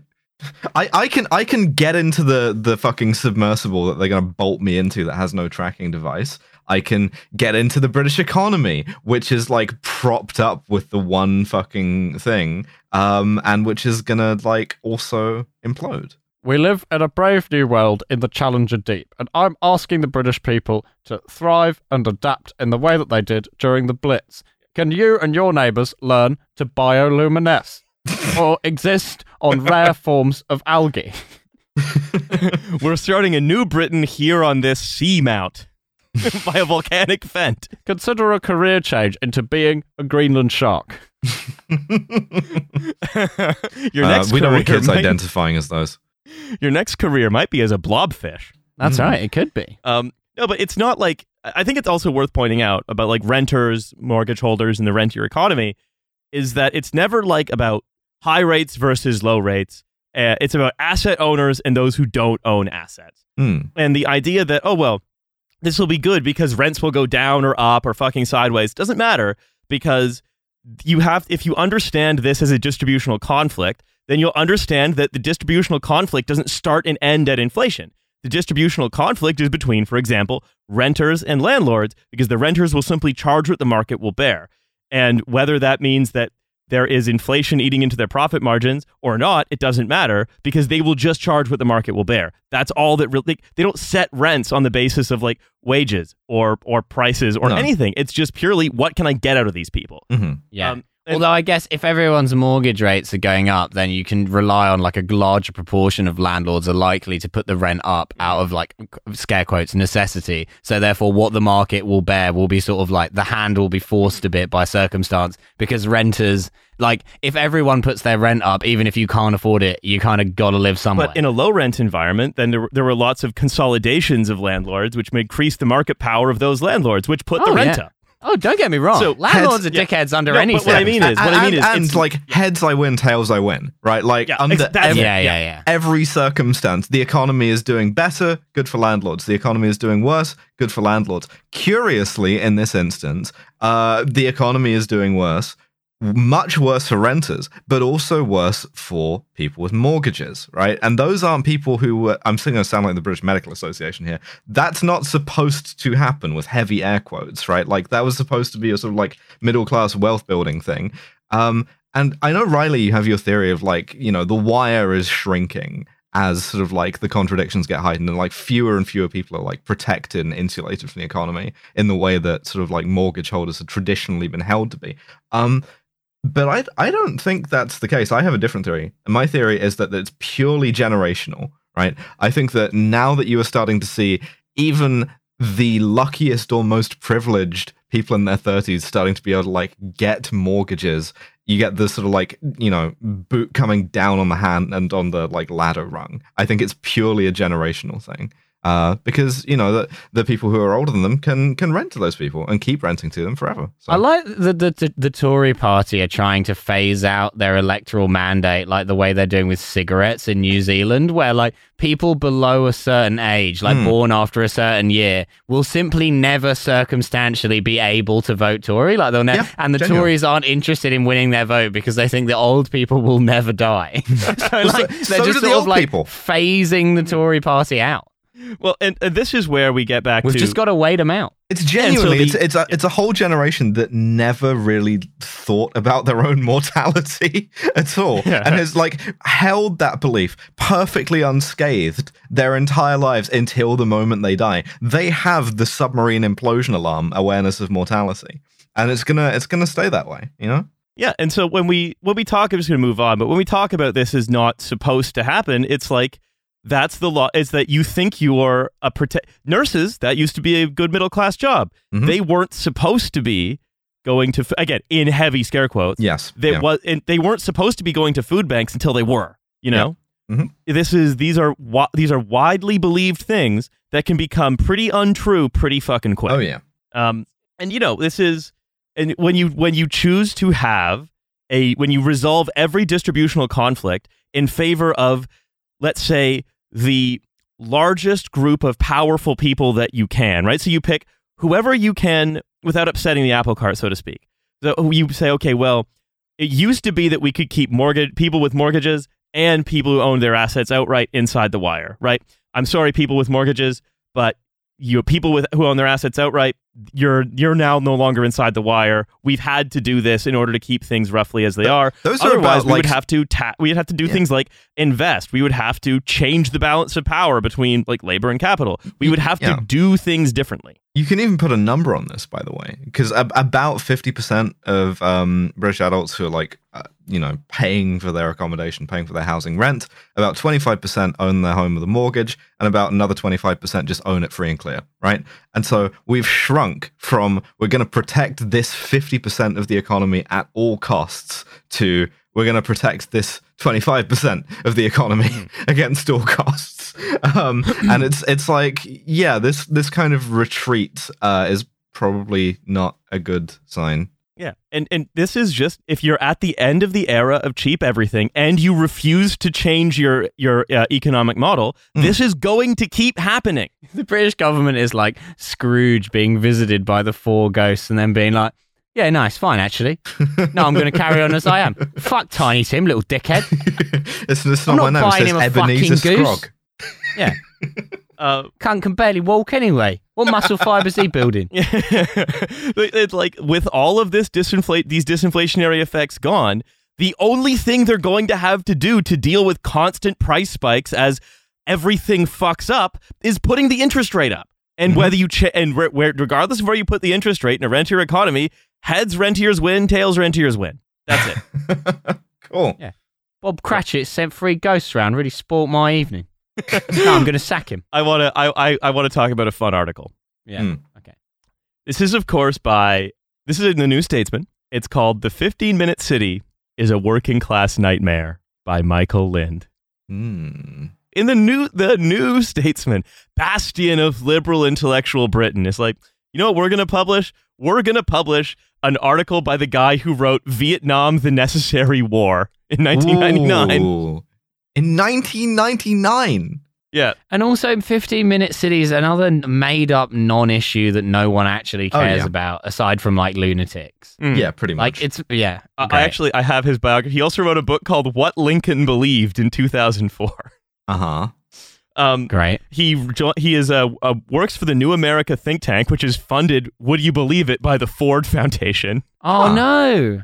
I, I can I can get into the the fucking submersible that they're gonna bolt me into that has no tracking device. I can get into the British economy, which is like propped up with the one fucking thing, um, and which is gonna like also implode. We live in a brave new world in the Challenger Deep, and I'm asking the British people to thrive and adapt in the way that they did during the Blitz. Can you and your neighbours learn to bioluminesce (laughs) or exist on rare forms of algae? (laughs) (laughs) We're starting a new Britain here on this seamount by a volcanic vent. Consider a career change into being a Greenland shark. your Uh, next we don't want kids might, identifying as those. Your next career might be as a blobfish. That's Mm. right, it could be. Um, no, but it's not like I I think it's also worth pointing out about like renters, mortgage holders, and the rentier economy is that it's never like about high rates versus low rates. Uh, it's about asset owners and those who don't own assets. Hmm. And the idea that, oh, well, this will be good because rents will go down or up or fucking sideways doesn't matter because you have, if you understand this as a distributional conflict, then you'll understand that the distributional conflict doesn't start and end at inflation. The distributional conflict is between, for example, renters and landlords because the renters will simply charge what the market will bear. And whether that means that there is inflation eating into their profit margins or not, it doesn't matter because they will just charge what the market will bear. That's all that really they don't set rents on the basis of like wages or or prices or No. anything. It's just purely what can I get out of these people. Mhm. Yeah. Um, and- Although I guess if everyone's mortgage rates are going up, then you can rely on like a larger proportion of landlords are likely to put the rent up out of like scare quotes necessity. So therefore, what the market will bear will be sort of like the hand will be forced a bit by circumstance because renters like if everyone puts their rent up, even if you can't afford it, you kind of got to live somewhere. But in a low rent environment, then there, there were lots of consolidations of landlords, which increased the market power of those landlords, which put the Oh, rent yeah. up. Oh, don't get me wrong, So landlords heads- are dickheads under No, any. but what I mean is, what I mean is, and, and it's- like heads I win, tails I win, right? Like Yeah, under ex- every, yeah, yeah, yeah. every circumstance, the economy is doing better, good for landlords. The economy is doing worse, good for landlords. Curiously, in this instance, uh, the economy is doing worse, much worse for renters, but also worse for people with mortgages, right? And those aren't people who uh, I'm going to sound like the British Medical Association here. That's not supposed to happen with heavy air quotes, right? Like that was supposed to be a sort of like middle class wealth building thing. Um, and I know Riley, you have your theory of like, you know, the wire is shrinking as sort of like the contradictions get heightened and like fewer and fewer people are like protected and insulated from the economy in the way that sort of like mortgage holders have traditionally been held to be. Um, but I I don't think that's the case. I have a different theory. My theory is that it's purely generational, right? I think that now that you are starting to see even the luckiest or most privileged people in their 30s starting to be able to like get mortgages you get this sort of like you know boot coming down on the hand and on the like ladder rung i think it's purely a generational thing uh, because you know the, the people who are older than them can can rent to those people and keep renting to them forever. So. I like the, the the the Tory party are trying to phase out their electoral mandate, like the way they're doing with cigarettes in New Zealand, where like people below a certain age, like Hmm. born after a certain year, will simply never circumstantially be able to vote Tory. Like they'll never, Yeah, and the genuine. Tories aren't interested in winning their vote because they think the old people will never die. (laughs) (laughs) so like they're so just the sort old of like people. phasing the Tory party out. Well, and, and this is where we get back We've to just got to wait them out. It's genuinely the- it's it's a it's a whole generation that never really thought about their own mortality (laughs) at all, Yeah. and has like held that belief perfectly unscathed their entire lives until the moment they die. They have the submarine implosion alarm awareness of mortality, and it's gonna it's gonna stay that way. You know. Yeah, and so when we when we talk, I'm just going to move on. But when we talk about this is not supposed to happen, it's like that's the law. Is that you think you're a protect nurses? That used to be a good middle class job. Mhm. They weren't supposed to be going to f- again in heavy scare quotes. Yes. They yeah. was and they weren't supposed to be going to food banks until they were. You know, Mhm. this is these are wi- these are widely believed things that can become pretty untrue pretty fucking quick. Oh yeah. Um, and you know, this is and when you when you choose to have a when you resolve every distributional conflict in favor of, let's say, the largest group of powerful people that you can, right? So you pick whoever you can without upsetting the apple cart, so to speak. So you say, okay, well, it used to be that we could keep mortgage people with mortgages and people who own their assets outright inside the wire, right? I'm sorry, people with mortgages, but you people with who own their assets outright, you're you're now no longer inside the wire. We've had to do this in order to keep things roughly as they are. Those are Otherwise, about, we would have to ta- we'd have to do Yeah. things like invest. We would have to change the balance of power between like labor and capital. We would have Yeah. to do things differently. You can even put a number on this, by the way, because ab- about fifty percent of um, British adults who are like, uh, you know, paying for their accommodation, paying for their housing rent, about twenty-five percent own their home with a mortgage, and about another twenty-five percent just own it free and clear, right? And so we've shrunk from we're going to protect this fifty percent of the economy at all costs to we're going to protect this 25% of the economy (laughs) against all costs. Um, and it's it's like yeah this this kind of retreat uh, is probably not a good sign Yeah, and and this is just if you're at the end of the era of cheap everything and you refuse to change your your uh, economic model, Hmm. this is going to keep happening. (laughs) The British government is like Scrooge being visited by the four ghosts and then being like, yeah, nice, fine, actually. (laughs) No, I'm going to carry on as I am. Fuck Tiny Tim, little dickhead. (laughs) it's, it's I'm not not my name it says Ebenezer. Scrog Yeah. Uh, Cunt can barely walk anyway. What muscle (laughs) fibers he building? (laughs) it's like with all of this disinflate these disinflationary effects gone, the only thing they're going to have to do to deal with constant price spikes as everything fucks up is putting the interest rate up. And Mhm. whether you ch- and where, where regardless of where you put the interest rate in a rentier economy, heads rentiers win, tails rentiers win. That's it. (laughs) cool Yeah. Bob Cratchit sent three ghosts round, really spoilt my evening. (laughs) no, I'm going to sack him. I want to I, I, I want to talk about a fun article. Yeah. Hmm. Okay. This is of course by this is in the New Statesman. It's called "The 15 Minute City is a Working Class Nightmare" by Michael Lind. Hmm. In the new the New Statesman, bastion of liberal intellectual Britain, is like, you know what we're gonna publish? We're gonna publish an article by the guy who wrote Vietnam: The Necessary War in 1999. Ooh. In 1999 Yeah. And also, 15 minute cities, another made up non issue that no one actually Oh, cares yeah. about, aside from like lunatics. Mm. Yeah, pretty much. Like, it's, yeah. I- I actually I have his biography. He also wrote a book called What Lincoln Believed in 2004. uh huh. Um, Great. he jo- he is a, uh, works for the New America think tank, which is funded, would you believe it, by the Ford Foundation. Oh, Huh. no.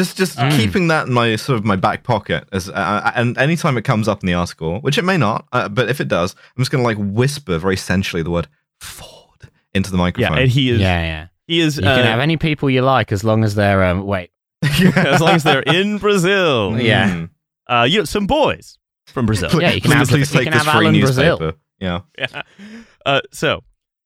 Just, just Mm. keeping that in my sort of my back pocket, as uh, and anytime it comes up in the article, which it may not, uh, but if it does, I'm just gonna like whisper very sensually the word Ford into the Yeah, microphone. and he is Yeah, yeah. he is You uh, can have any people you like as long as they're, um, wait. (laughs) as long as they're in (laughs) Brazil. Yeah. Mm. Uh, you know, some boys from (laughs) Brazil. Please, Yeah, you can please, have- please you take can this have free Alan Brazil. newspaper. Yeah. Yeah. Uh, so,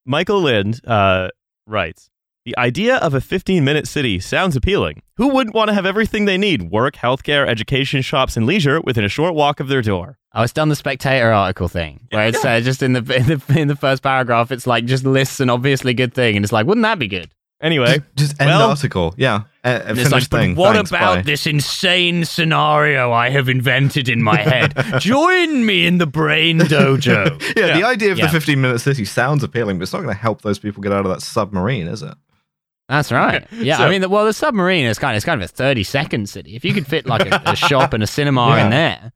Michael Lind uh, writes The idea of a 15 minute city sounds appealing. Who wouldn't want to have everything they need work, healthcare, education, shops, and leisure within a short walk of their door? Oh, it's done the Spectator article thing, where it's uh, just in the, (laughs) in the in the first paragraph, it's like just lists an obviously good thing, and it's like, wouldn't that be good? Anyway, Just end Well- article. Yeah. Uh, uh, it's like, but what Thanks, about bye. this insane scenario I have invented in my head? (laughs) Join me in the brain dojo. (laughs) Yeah, the idea of Yeah. the 15 minute city sounds appealing, but it's not going to help those people get out of that submarine, is it? That's right. Yeah, So- I mean, the, well, the submarine is kind of it's kind of a thirty second city. If you could fit like a, a (laughs) shop and a cinema Yeah. in there,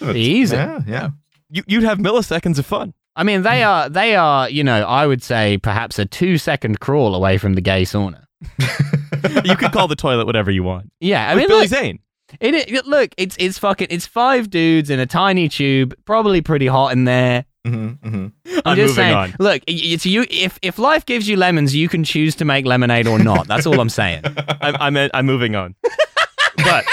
it'd Be easy. Yeah, yeah. you, you'd have milliseconds of fun. I mean, they hmm. are they are you know I would say perhaps a two second crawl away from the gay sauna. (laughs) You could call the toilet whatever you want. Yeah, I With mean, Billy look, Zane. it, it- look, it's it's fucking it's five dudes in a tiny tube, probably pretty hot in there. Hmm hmm I'm, I'm just saying. on. Look, it's you. If if life gives you lemons, you can choose to make lemonade or not. That's all I'm saying. (laughs) I'm, I'm, I'm moving on. But,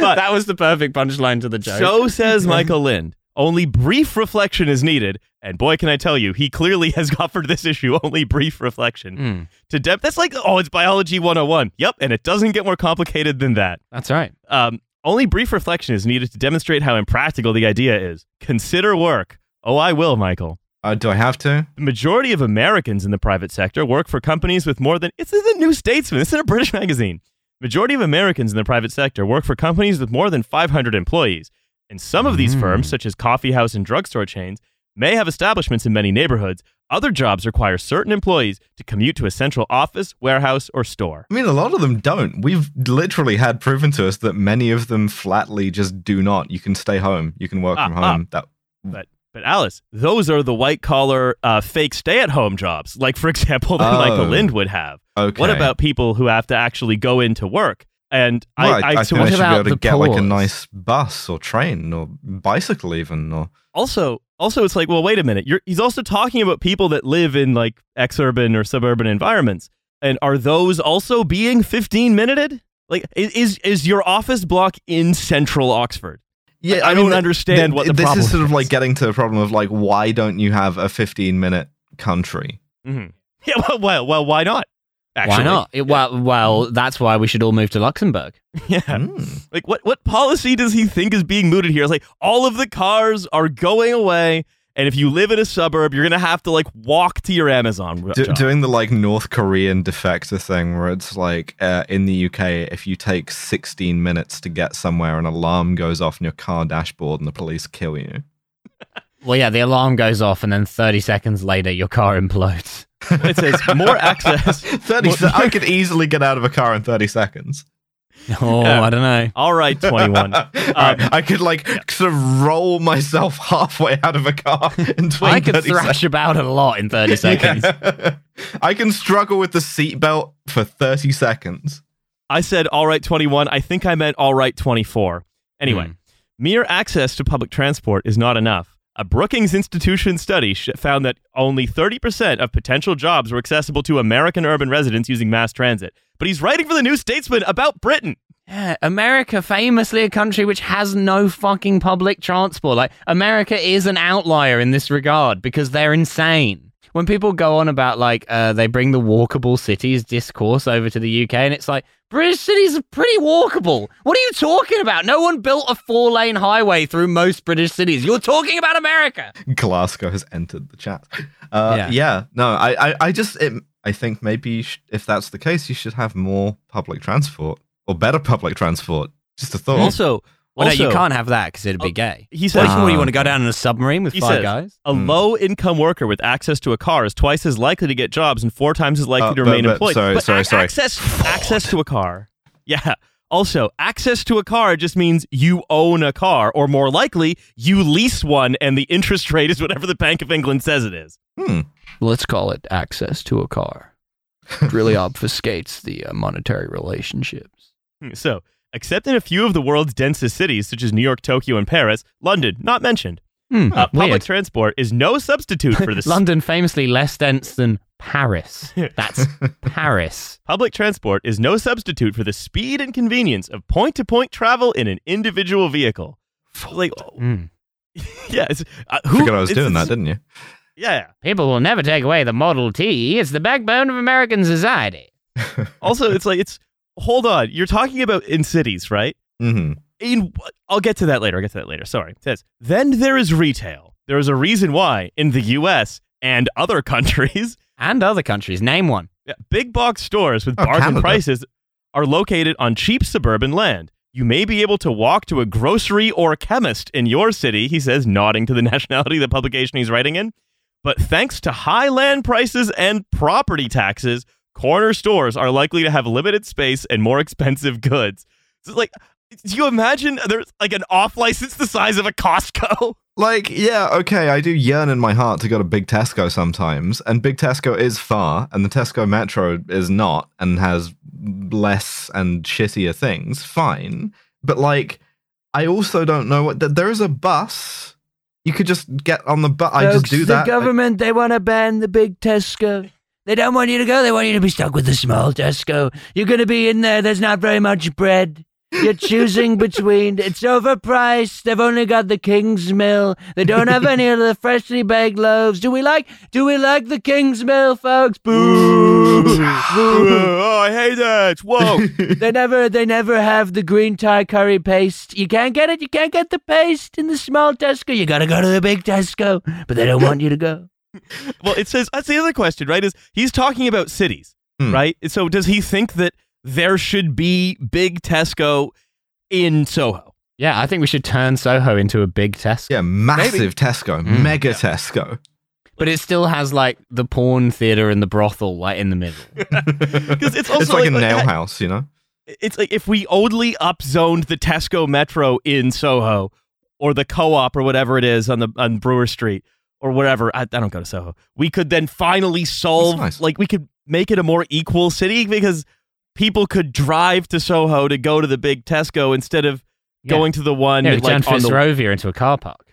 but that was the perfect punchline to the joke. So says Michael Lind. Only brief reflection is needed, and boy, can I tell you, he clearly has (laughs) offered this issue only brief reflection. Mm, To depth, that's like, oh, it's biology 101. Yep, and it doesn't get more complicated than that. that's right. Um, only brief reflection is needed to demonstrate how impractical the idea is. Consider work. Oh, I will, Michael. Uh, do I have to? The majority of Americans in the private sector work for companies with more than. This is a New Statesman. This is a British magazine. Majority of Americans in the private sector work for companies with more than 500 employees. And some of these Mm. firms, such as coffee house and drugstore chains, may have establishments in many neighborhoods. Other jobs require certain employees to commute to a central office, warehouse, or store. I mean, a lot of them don't. We've literally had proven to us that many of them flatly just do not. You can stay home. You can work Ah, from home. That But but Alice, those are the white collar uh, fake stay at home jobs, like for (laughs) example that Oh. Michael Lind would have. okay. What about people who have to actually go into work? And Well, I, I, I, so think what they should be able to the get like a nice bus or train or bicycle even or also also it's like, well, wait a minute. You're, he's also talking about people that live in like exurban or suburban environments, and are those also being 15 minuted? Like, is is your office block in central Oxford? Yeah. I, don't understand what the this problem is sort of like getting to the problem of like why don't you have a 15 minute country? Mhm. Yeah, (laughs) well, well, well, why not? Actually, Why not? It- well, well, that's why we should all move to Luxembourg. (laughs) Yeah. Hmm. Like what what policy does he think is being mooted here? It's like all of the cars are going away, and if you live in a suburb, you're gonna have to like walk to your Amazon. Do, doing the like North Korean defector thing where it's like uh, in the UK, if you take 16 minutes to get somewhere, an alarm goes off in your car dashboard and the police kill you. Well, yeah, the alarm goes off, and then 30 seconds later, your car implodes. it says more access. (laughs) 30 se- I (laughs) could easily get out of a car in 30 seconds. (laughs) Oh, Yeah. I don't know. All right, (laughs) twenty one. Alright, (laughs) I could like sort of roll myself halfway out of a car in 20 I could 30 thrash about a lot in 30 seconds. Yeah. I can struggle with the seatbelt for 30 seconds. I said all right, twenty one. I think I meant all right, twenty four. Anyway, Hmm. mere access to public transport is not enough. A Brookings Institution study found that only 30% of potential jobs were accessible to American urban residents using mass transit. But he's writing for the New Statesman about Britain. Yeah, America, famously a country which has no fucking public transport. Like, America is an outlier in this regard because they're insane. When people go on about, like, uh, they bring the walkable cities discourse over to the UK, and it's like, British cities are pretty walkable. What are you talking about? No one built a four lane highway through most British cities. You're talking about America. Glasgow has entered the chat. Uh, Yeah. yeah. no, I, I, I just, it, I think maybe sh- if that's the case, you should have more public transport or better public transport. Just a thought. Also, Well, no, you can't have that because it'd be Oh, gay. he says- What, what, do you want to go down in a submarine with He five says- guys? A Hmm. low income worker with access to a car is twice as likely to get jobs and four times as likely Uh, to but- remain but- employed. sorry, but sorry, a- sorry. Access, access to a car. Yeah. Also, access to a car just means you own a car, or more likely, you lease one, and the interest (laughs) rate is whatever the Bank of England says it is. Hmm. Let's call it access to a car. It really (laughs) obfuscates the uh, monetary relationships. Hmm, So, except in a few of the world's densest cities, such as New York, Tokyo, and Paris, London, not mentioned, Hmm, uh, public weird. transport is no substitute for the (laughs) London famously less dense than Paris. (laughs) That's Paris. Public transport is no substitute for the speed and convenience of point to point travel in an individual vehicle. Like, Hmm. (laughs) yeah, it's, uh, who, Forgot I was doing that, didn't you? Yeah. People will never take away the Model T. It's the backbone of American society. Also, it's like it's. Hold on, you're talking about in cities, right? hmm In I'll get to that later. I'll get to that later. Sorry. It says then there is retail. There is a reason why in the U.S. and other (laughs) countries, And other countries. Name one. yeah, big box stores with Oh, bargain Canada. prices are located on cheap suburban land. You may be able to walk to a grocery or a chemist in your city, he says, nodding to the (laughs) nationality of the publication he's writing in. But thanks to high land prices and property taxes, corner stores are likely to have limited space and more expensive goods. So, like, do you imagine there's like an off license the size of a Costco? (laughs) Like, yeah, okay, I do yearn in my heart to go to Big Tesco sometimes, and Big Tesco is far, and the Tesco Metro is not, and has less and shittier things. Fine, but like, I also don't know what. th- There is a bus. You could just get on the bus. I just do that. The government, they want to ban the big Tesco. They don't want you to go. They want you to be stuck with the small Tesco. You're going to be in there. There's not very much bread. You're choosing (laughs) between. It's overpriced. They've only got the Kingsmill. They don't have any of the freshly baked loaves. Do we like? Do we like the Kingsmill, folks? Boo! (laughs) Boo! oh, I hate that. Whoa. (laughs) They never, they never have the green Thai curry paste. You can't get it. You can't get the paste in the small Tesco. You gotta go to the big Tesco, but they don't want you to go. (laughs) well, it says that's the other question, right? Is he's talking about cities, Hmm. right? So does he think that there should be big Tesco in Soho? Yeah, I think we should turn Soho into a big Tesco. yeah, massive Tesco, Mm. mega Tesco. But it still has like the porn theater and the brothel like in the middle. (laughs) Because it's also it's like, like, a nail house, you know. It's like if we only upzoned the Tesco Metro in Soho, or the Co-op, or whatever it is on the on Brewer Street, or whatever. I, I don't go to Soho. We could then finally solve, nice. like, we could make it a more equal city because people could drive to Soho to go to the big Tesco instead of Yeah. going to the one Yeah, we turned like on the Fitzrovia into a car park.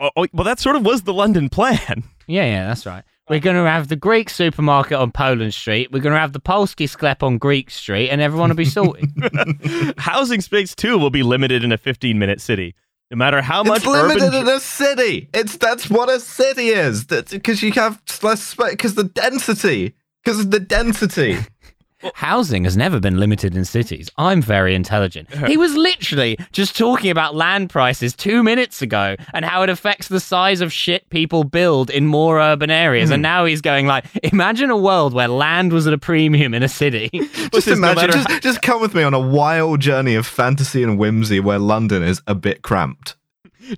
Oh, oh, well, that sort of was the London plan. (laughs) Yeah, yeah, that's right. We're going to have the Greek supermarket on Poland Street. We're going to have the Polski sklep on Greek Street, and everyone will be sorted. (laughs) Housing space too will be limited in a 15 minute city. No matter how much it's limited urban. in a city. It's that's what a city is. Because you have less space. Because the density. Because of the density. Housing has never been limited in cities. I'm very intelligent. (laughs) He was literally just talking about land prices two minutes ago and how it affects the size of shit people build in more urban areas. And hmm. now he's going like, imagine a world where land was at a premium in a city. (laughs) just no imagine. matter just, just come with me on a wild journey of fantasy and whimsy where London is a bit cramped.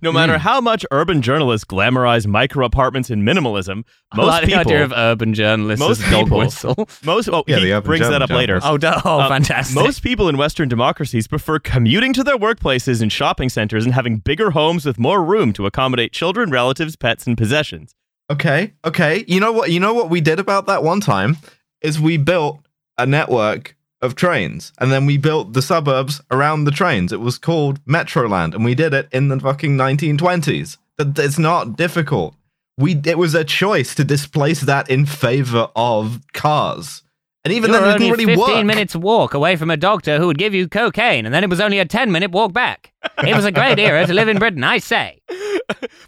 No matter how much urban journalists glamorize micro apartments and minimalism, most like the idea of urban journalists most as a dog people- whistle. (laughs) most, oh, Yeah, he the urban brings that German up later. Oh, oh Uh, fantastic. Most people in Western democracies prefer commuting to their workplaces and shopping centers and having bigger homes with more room to accommodate children, relatives, pets, and possessions. Okay, okay. You know what? You know what we did about that one time is we built a network of trains, and then we built the suburbs around the trains. It was called Metroland, and we did it in the fucking 1920s. That it's not difficult. We it was a choice to displace that in favor of cars, and even You're then it only didn't really 15 work. minutes walk away from a doctor who would give you cocaine, and then it was only a 10 minute walk back. It was a great era to live in Britain, I say. (laughs)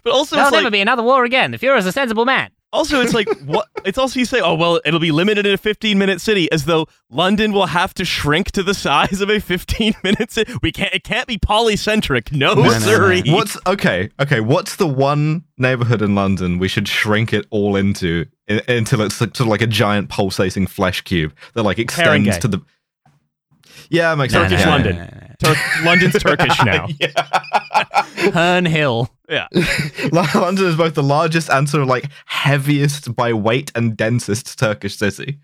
But also, There'll never like, be another war again. The Fuhrer's a sensible man. Also it's like (laughs) what? It's also you say, oh well, it'll be limited in a 15 minute city, as though London will have to shrink to the size of a 15 minute city. We can't. It can't be polycentric. No, no, no. sirree. What's okay? Okay, what's the one neighborhood in London we should shrink it all into i- until it's like, sort of like a giant pulsating flesh cube that like extends Haringey. to the. Yeah, makes No, sense. Turkish London. Tur- London's Turkish (laughs) now. Herne Hill. Yeah. (laughs) yeah. London is both the largest and sort of like heaviest by weight and densest Turkish city.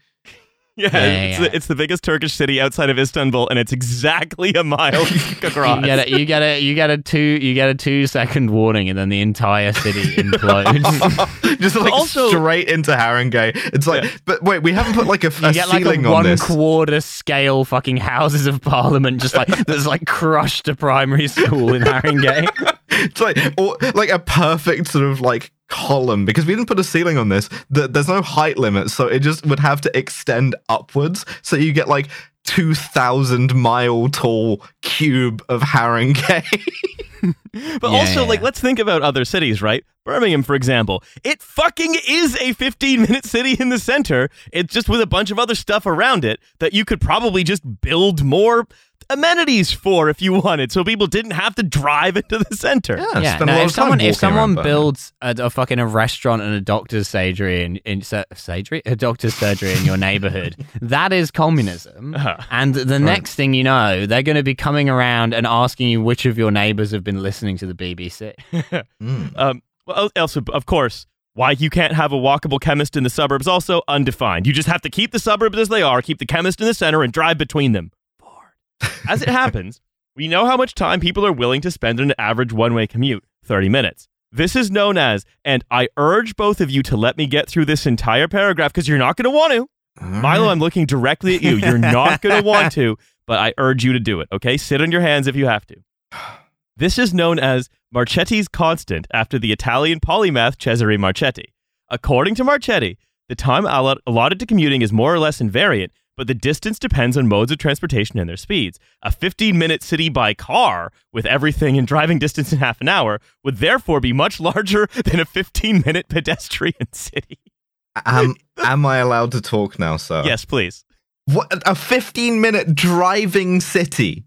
Yeah, Yeah, it's, yeah. The, it's the biggest Turkish city outside of Istanbul, and it's exactly a mile (laughs) (laughs) across. You get a you get a you get a two you get a two second warning, and then the entire city (laughs) implodes. Just like Also- straight into Haringey. It's like, Yeah. but wait, we haven't put like a, You a get like ceiling a on one this. quarter scale fucking houses of parliament, just like that's like crushed a primary school in Haringey. It's like or, like a perfect sort of like column because we didn't put a ceiling on this. The, there's no height limit, so it just would have to extend upwards. So you get like two thousand mile tall cube of Haringey. (laughs) But Yeah, also, yeah, like, let's think about other cities, right? Birmingham, for example, it fucking is a 15 minute city in the center. It's just with a bunch of other stuff around it that you could probably just build more amenities for if you wanted, so people didn't have to drive into the center. yeah, spend a no, lot if of someone if someone around Birmingham. builds a, a fucking a restaurant and a doctor's surgery in, in sur- surgery a doctor's surgery in your (laughs) neighborhood, that is communism. Uh-huh. And the next thing you know, they're going to be coming around and asking you which of your neighbors have been listening to the BBC. (laughs) Mm. Um, well, also, of course, why you can't have a walkable chemist in the suburbs also undefined. You just have to keep the suburbs as they are, keep the chemist in the center, and drive between them. As it happens, we know how much time people are willing to spend on an average one-way commute: thirty minutes. This is known as, and I urge both of you to let me get through this entire paragraph because you're not going to want to. Milo, I'm looking directly at you. You're not going (laughs) to want to, but I urge you to do it, okay? Sit on your hands if you have to. This is known as Marchetti's constant after the Italian polymath Cesare Marchetti. According to Marchetti, the time allotted to commuting is more or less invariant, but the distance depends on modes of transportation and their speeds. A 15 minute city by car, with everything in driving distance in half an hour, would therefore be much larger (laughs) than a 15 minute pedestrian (laughs) city. am, am I allowed to talk now, sir? yes, please. What a 15 minute driving city.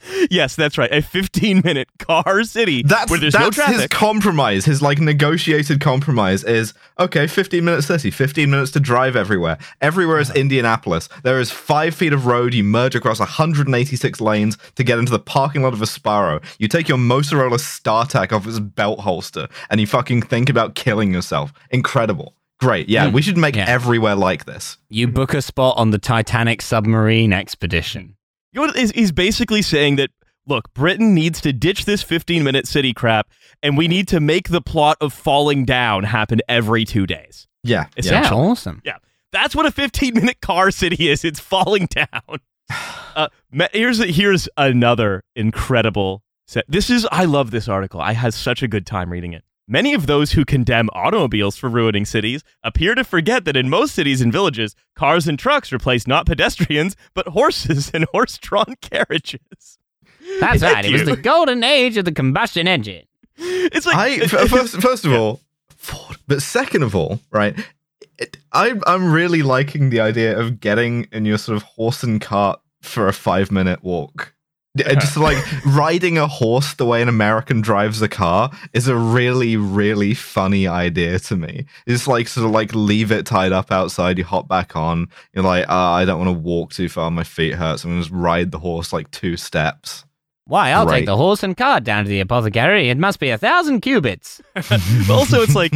(laughs) Yes, that's right. A 15 minute car city That's where there's that's no traffic. his compromise. His like negotiated compromise is okay. 15 minute city, 15 minutes to drive everywhere. Everywhere is Indianapolis. There is five feet of road. You merge across 186 lanes to get into the parking lot of a Sbarro. You take your Motorola StarTAC off its belt holster and you fucking think about killing yourself. Incredible. Great. Yeah, hmm. we should make Yeah. everywhere like this. You book a spot on the Titanic submarine expedition. You know what is he's basically saying that look, Britain needs to ditch this 15 minute city crap, and we need to make the plot of falling down happen every two days. Yeah. It's yeah. Yeah, awesome. Yeah, that's what a 15 minute car city is. It's falling down. (sighs) Uh, here's here's another incredible set. This is I love this article. I had such a good time reading it. Many of those who condemn automobiles for ruining cities appear to forget that in most cities and villages, cars and trucks replace not pedestrians, but horses and (laughs) horse drawn carriages. That's Thank right. It was the golden age of the combustion engine. It's like I (laughs) f- first, first of all, Ford. But second of all, right, it, I, I'm really liking the idea of getting in your sort of horse and cart for a five minute walk. D- Just like riding a horse the way an American drives a car is a really, really funny idea to me. It's like sort of like leave it tied up outside, you hop back on, you're like, ah, I don't want to walk too far, my feet hurt, so I'm gonna just ride the horse like two steps. Why, I'll Right. take the horse and cart down to the apothecary. It must be a thousand cubits. But (laughs) also, it's like,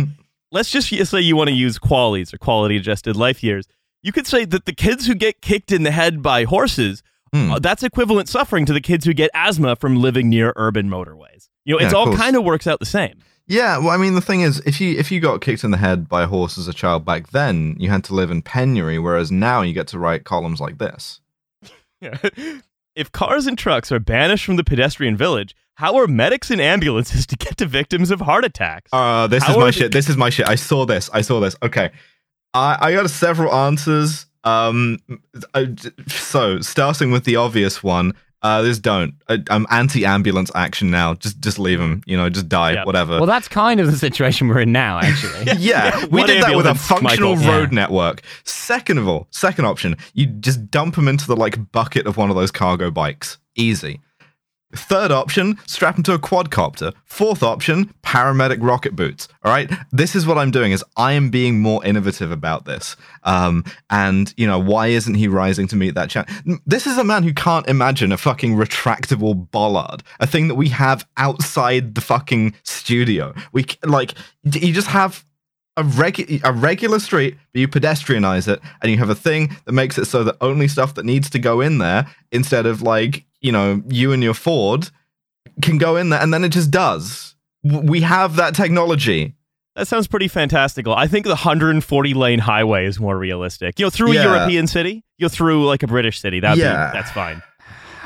let's just say you want to use QALYs or quality adjusted life years. You could say that the kids who get kicked in the head by horses, Hmm. uh, that's equivalent suffering to the kids who get asthma from living near urban motorways. You know, Yeah, it's all kind of works out the same. Yeah, well, I mean, the thing is, if you if you got kicked in the head by a horse as a child back then, you had to live in penury, whereas now you get to write columns like this. (laughs) Yeah. if cars and trucks are banished from the pedestrian village, how are medics and ambulances (laughs) to get to victims of heart attacks? Uh, this How is my shit. This is my shit. I saw this. I saw this. Okay, I I got several answers. Um, I- so starting with the obvious one. Uh, this don't. I, I'm anti-ambulance action now. Just just leave them. You know, just die. Yeah. Whatever. Well, that's kind of the situation we're in now, actually. (laughs) yeah, we did that with a functional Michael. road Yeah. network. Second of all, second option, you just dump them into the like bucket of one of those cargo bikes. Easy. Third option, strap into a quadcopter. Fourth option, paramedic rocket boots. All right, this is what I'm doing. Is I am being more innovative about this. Um, and you know, why isn't he rising to meet that challenge? This is a man who can't imagine a fucking retractable bollard, a thing that we have outside the fucking studio. We like, you just have a, regu- a regular street, but you pedestrianize it, and you have a thing that makes it so that only stuff that needs to go in there, instead of like you know you and your Ford, can go in there, and then it just does. We have that technology. That sounds pretty fantastical. I think the 140 lane highway is more realistic. You know, through a European city, you know, through like a British city. That'd Yeah. be, that's fine.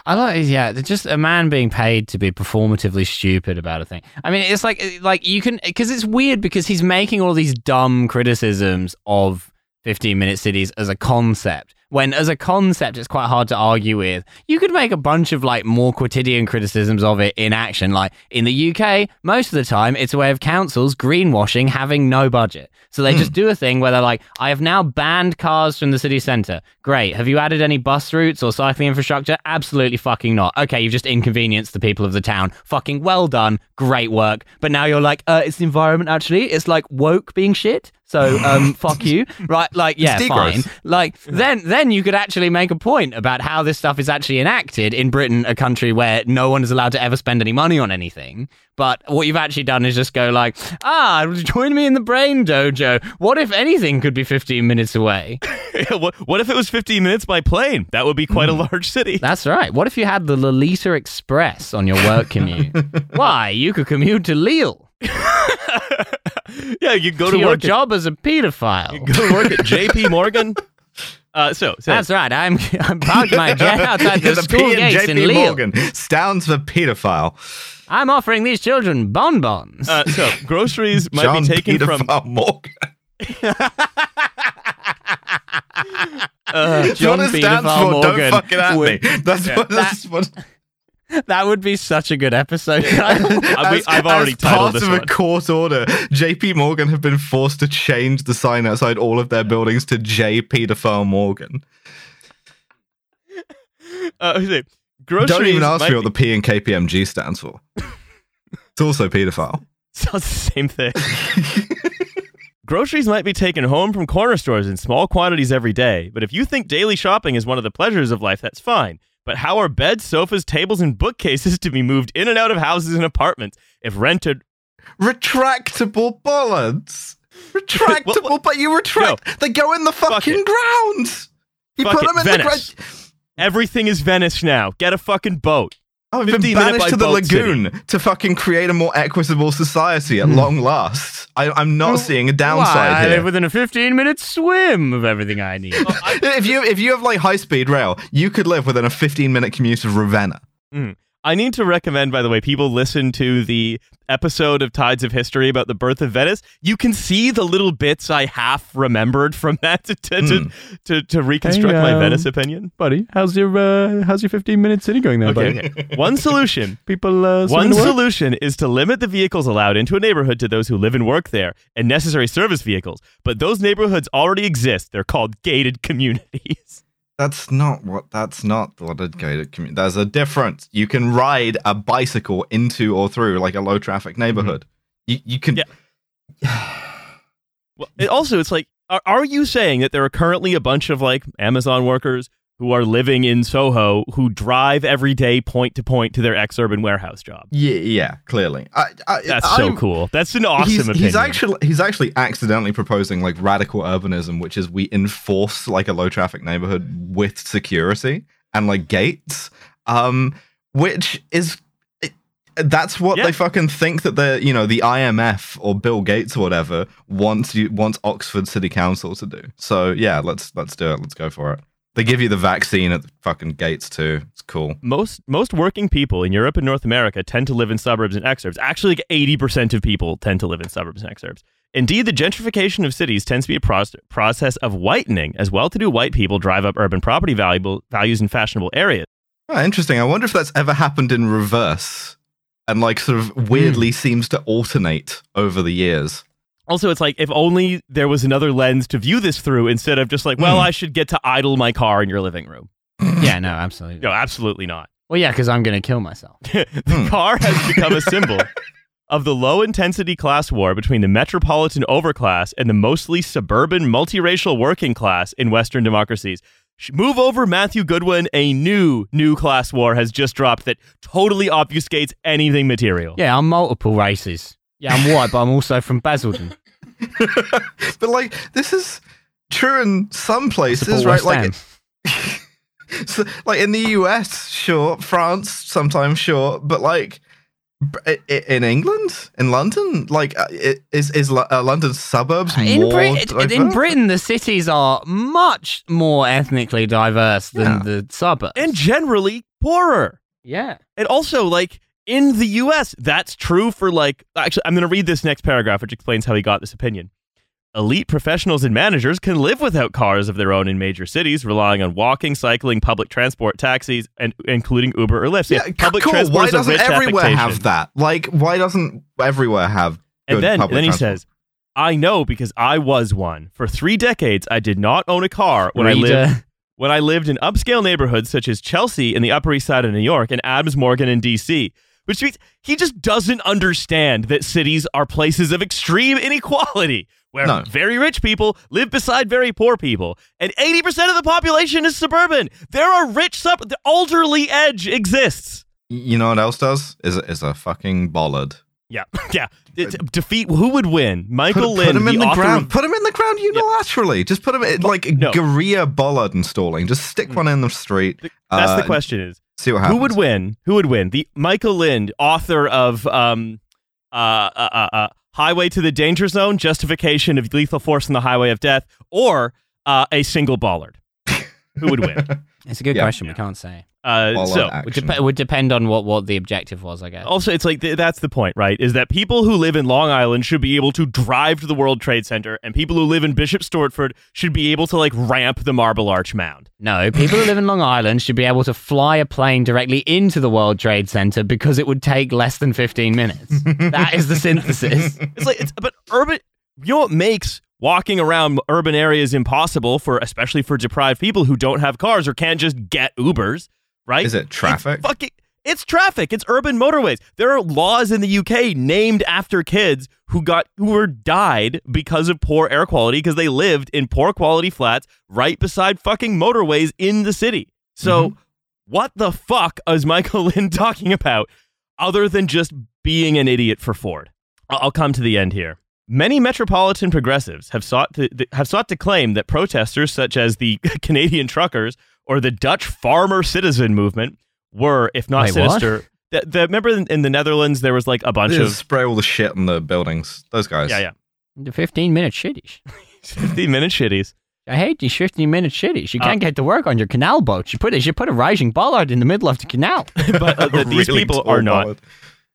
I like, yeah, just a man being paid to be performatively stupid about a thing. I mean, it's like, like you can, because it's weird because he's making all these dumb criticisms of 15 minute cities as a concept. When, as a concept, it's quite hard to argue with. You could make a bunch of like more quotidian criticisms of it in action. Like in the UK, most of the time, it's a way of councils greenwashing having no budget. So they just do a thing where they're like, I have now banned cars from the city centre. Great. Have you added any bus routes or cycling infrastructure? Absolutely fucking not. Okay, you've just inconvenienced the people of the town. Fucking well done. Great work. But now you're like, uh, it's the environment actually. It's like woke being shit. So, um, (laughs) fuck you. Right. Like, yeah, fine. Like, then, then you could actually make a point about how this stuff is actually enacted in Britain, a country where no one is allowed to ever spend any money on anything. But what you've actually done is just go like, ah, join me in the brain dojo. What if anything could be 15 minutes away? (laughs) what, what if it was 15 minutes by plane? That would be quite a large city. That's right. What if you had the Lolita Express on your work commute? (laughs) Why? You could commute to Lille (laughs) yeah, you go to to your work. job as a pedophile. At, go to work at J.P. (laughs) Morgan. Uh, so, so That's right. I'm I'm parked my (laughs) jet outside the, the school P and gates in JP Lille. Morgan stands for pedophile. I'm offering these children bonbons. uh, so groceries might John be taken from Morgan. uh, That's what it stands Pedophile for. Morgan Don't fucking at me. would- That's what. That's what. That would be such a good episode. (laughs) I I've (laughs) already as titled part this of one. a court order, JP Morgan have been forced to change the sign outside all of their buildings to J Pedophile Morgan. (laughs) Uh, groceries Don't even ask me what the P and KPMG stands for. it's also pedophile. Sounds the same thing. Groceries might be taken home from corner stores in small quantities every day, but if you think daily shopping is one of the pleasures of life, that's fine. But how are beds, sofas, tables, and bookcases to be moved in and out of houses and apartments if rented? Retractable bollards. (laughs) Retractable, What- but you retract. They go in the fucking it. ground. You Fuck put it, them in Venice. the ground. Everything is Venice now. Get a fucking boat. Oh, we've been 15 banished to the boat city. lagoon to fucking create a more equitable society at hmm. long last. I, I'm not seeing a Why? downside I here. live within a 15 minute swim of everything I need. (laughs) if you if you have like high speed rail, you could live within a 15 minute commute of Ravenna. Hmm. I need to recommend, by the way, people listen to the episode of Tides of History about the birth of Venice. You can see the little bits I half remembered from that (laughs) to to, to, to, to reconstruct Hey, my um, Venice opinion. buddy. How's your uh, how's your 15 minute city going there, Okay, buddy? okay. One solution. (laughs) People uh, One swimming to work? solution is to limit the vehicles allowed into a neighborhood to those who live and work there and necessary service vehicles. But those neighborhoods already exist. They're called gated communities. (laughs) That's not what. That's not what a gated community. There's a difference. You can ride a bicycle into or through like a low traffic mm-hmm. neighborhood. You you can. Yeah. (sighs) Well, it also, it's like, are, are you saying that there are currently a bunch of like Amazon workers who are living in Soho who drive every day point to point to their ex urban warehouse job? Yeah, yeah, clearly. I, I, That's so I'm- cool. That's an awesome he's, opinion. he's actually he's actually accidentally proposing like radical urbanism, which is we enforce like a low traffic neighborhood with security and like gates, um, which is that's what Yeah. they fucking think that the you know the IMF or Bill Gates or whatever wants you wants Oxford City Council to do. So yeah, let's let's do it. Let's go for it. They give you the vaccine at the fucking gates too. It's cool. most most working people in Europe and North America tend to live in suburbs and exurbs. Actually, like eighty percent of people tend to live in suburbs and exurbs. Indeed, the gentrification of cities tends to be a proce- process of whitening, as well-to-do white people drive up urban property valuable values in fashionable areas. Oh, interesting. I wonder if that's ever happened in reverse and like sort of weirdly hmm. seems to alternate over the years. Also, it's like if only there was another lens to view this through instead of just like, well, Hmm. I should get to idle my car in your living room. yeah, no, absolutely. No, absolutely not. Well, yeah, because I'm going to kill myself. (laughs) the Hmm. car has become a symbol (laughs) of the low intensity class war between the metropolitan overclass and the mostly suburban multiracial working class in Western democracies. Move over, Matthew Goodwin. A new, new class war has just dropped that totally obfuscates anything material. Yeah, I'm multiple races. Yeah, I'm white, but I'm also from Basildon. (laughs) but like this is true in some places, right? West Like Ham. (laughs) so, like in the US, sure. France, sometimes sure. But like b- i- i- in England, in London, like uh, is is uh, London's suburbs in, more Brit- in? Britain, the cities are much more ethnically diverse than Yeah. the suburbs. And generally poorer. yeah, And also, like in the US, that's true for like, actually, I'm going to read this next paragraph, which explains how he got this opinion. Elite professionals and managers can live without cars of their own in major cities, relying on walking, cycling, public transport, taxis, and including Uber or Lyft. Yeah, public cool. transport Why is doesn't rich everywhere affectation. have that? Like, why doesn't everywhere have? And good then, public then he transport? says, "I know because I was one. For three decades, I did not own a car when I lived when I lived in upscale neighborhoods such as Chelsea in the Upper East Side of New York and Adams Morgan in DC. Which means he just doesn't understand that cities are places of extreme inequality, where No. very rich people live beside very poor people, and 80% of the population is suburban. There are rich sub. The elderly edge exists. You know what else does? Is a, is a fucking bollard. Yeah, (laughs) yeah. It's- defeat who would win? Michael Put, Lind, put him in the, author ground. of- Put him in the ground unilaterally. Just put him in like no. guerrilla bollard installing. Just stick one in the street. That's uh, the question. Is See what happens. Who would win? Who would win? The Michael Lind, author of um, uh, uh, uh, uh, Highway to the Danger Zone: Justification of Lethal Force in the Highway of Death, or uh, a single Bollard? Who would win? (laughs) it's a good Yeah. question. We can't say. Uh, Bollard so Would, dep- would depend on what, what the objective was, I guess. also, it's like th- that's the point, right? Is that people who live in Long Island should be able to drive to the World Trade Center, and people who live in Bishop Stortford should be able to like ramp the Marble Arch Mound. No, people who live in Long Island should be able to fly a plane directly into the World Trade Center because it would take less than 15 minutes. (laughs) that is the synthesis. It's like it's but urban. You know what makes walking around urban areas impossible for especially for deprived people who don't have cars or can't just get Ubers, right? Is it traffic? It's fucking. It's traffic. It's urban motorways. There are laws in the UK named after kids who got who were died because of poor air quality because they lived in poor quality flats right beside fucking motorways in the city. So, mm-hmm. what the fuck is Michael (laughs) Lind talking about other than just being an idiot for Ford? I'll come to the end here. Many metropolitan progressives have sought to have sought to claim that protesters such as the (laughs) Canadian truckers or the Dutch farmer citizen movement were, if not Wait, sinister, the, the, remember in, in the Netherlands there was like a bunch Just of spray all the shit on the buildings. Those guys. yeah yeah The 15 minute shitties. (laughs) fifteen minute shitties. I hate these 15 minute shitties. You Uh, can't get to work on your canal boat. You put it, you put a rising bollard in the middle of the canal. (laughs) but uh, that (laughs) these Really people are not bollard.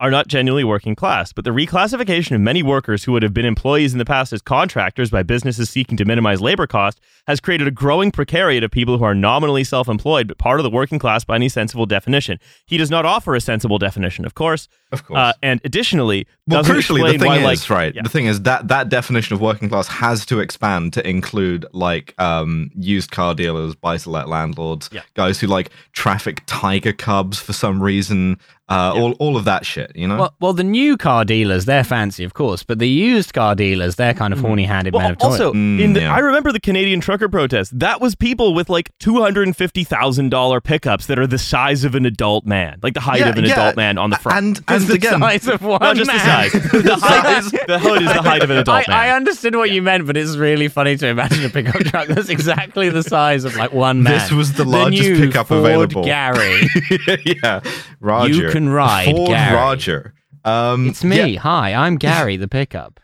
Are not genuinely working class, but the reclassification of many workers who would have been employees in the past as contractors by businesses seeking to minimize labor cost has created a growing precariat of people who are nominally self-employed but part of the working class by any sensible definition. He does not offer a sensible definition, of course, Of course. uh, and additionally, well, crucially, the thing why, is, like, right? yeah. The thing is that that definition of working class has to expand to include like um, used car dealers, buy-to-let landlords, Yeah. guys who like traffic tiger cubs for some reason, uh, all all of that shit. You know. Well, well, the new car dealers, they're fancy, of course, but the used car dealers, they're kind of horny handed men of toil. also, Mm, in the, yeah. I remember the Canadian trucker protest. That was people with like two hundred and fifty thousand dollar pickups that are the size of an adult man, like the height Yeah, of an yeah. adult man on the front. and Just the again, size of one Not just the man. size. The (laughs) height is the hood is the height of an adult I, man. I understood what you meant, but it's really funny to imagine a pickup (laughs) truck that's exactly the size of like one man. This was the largest new pickup Ford available. Gary. (laughs) yeah, Roger. You can ride, Ford Gary. Roger. Um, It's me. yeah, Hi, I'm Gary, the pickup.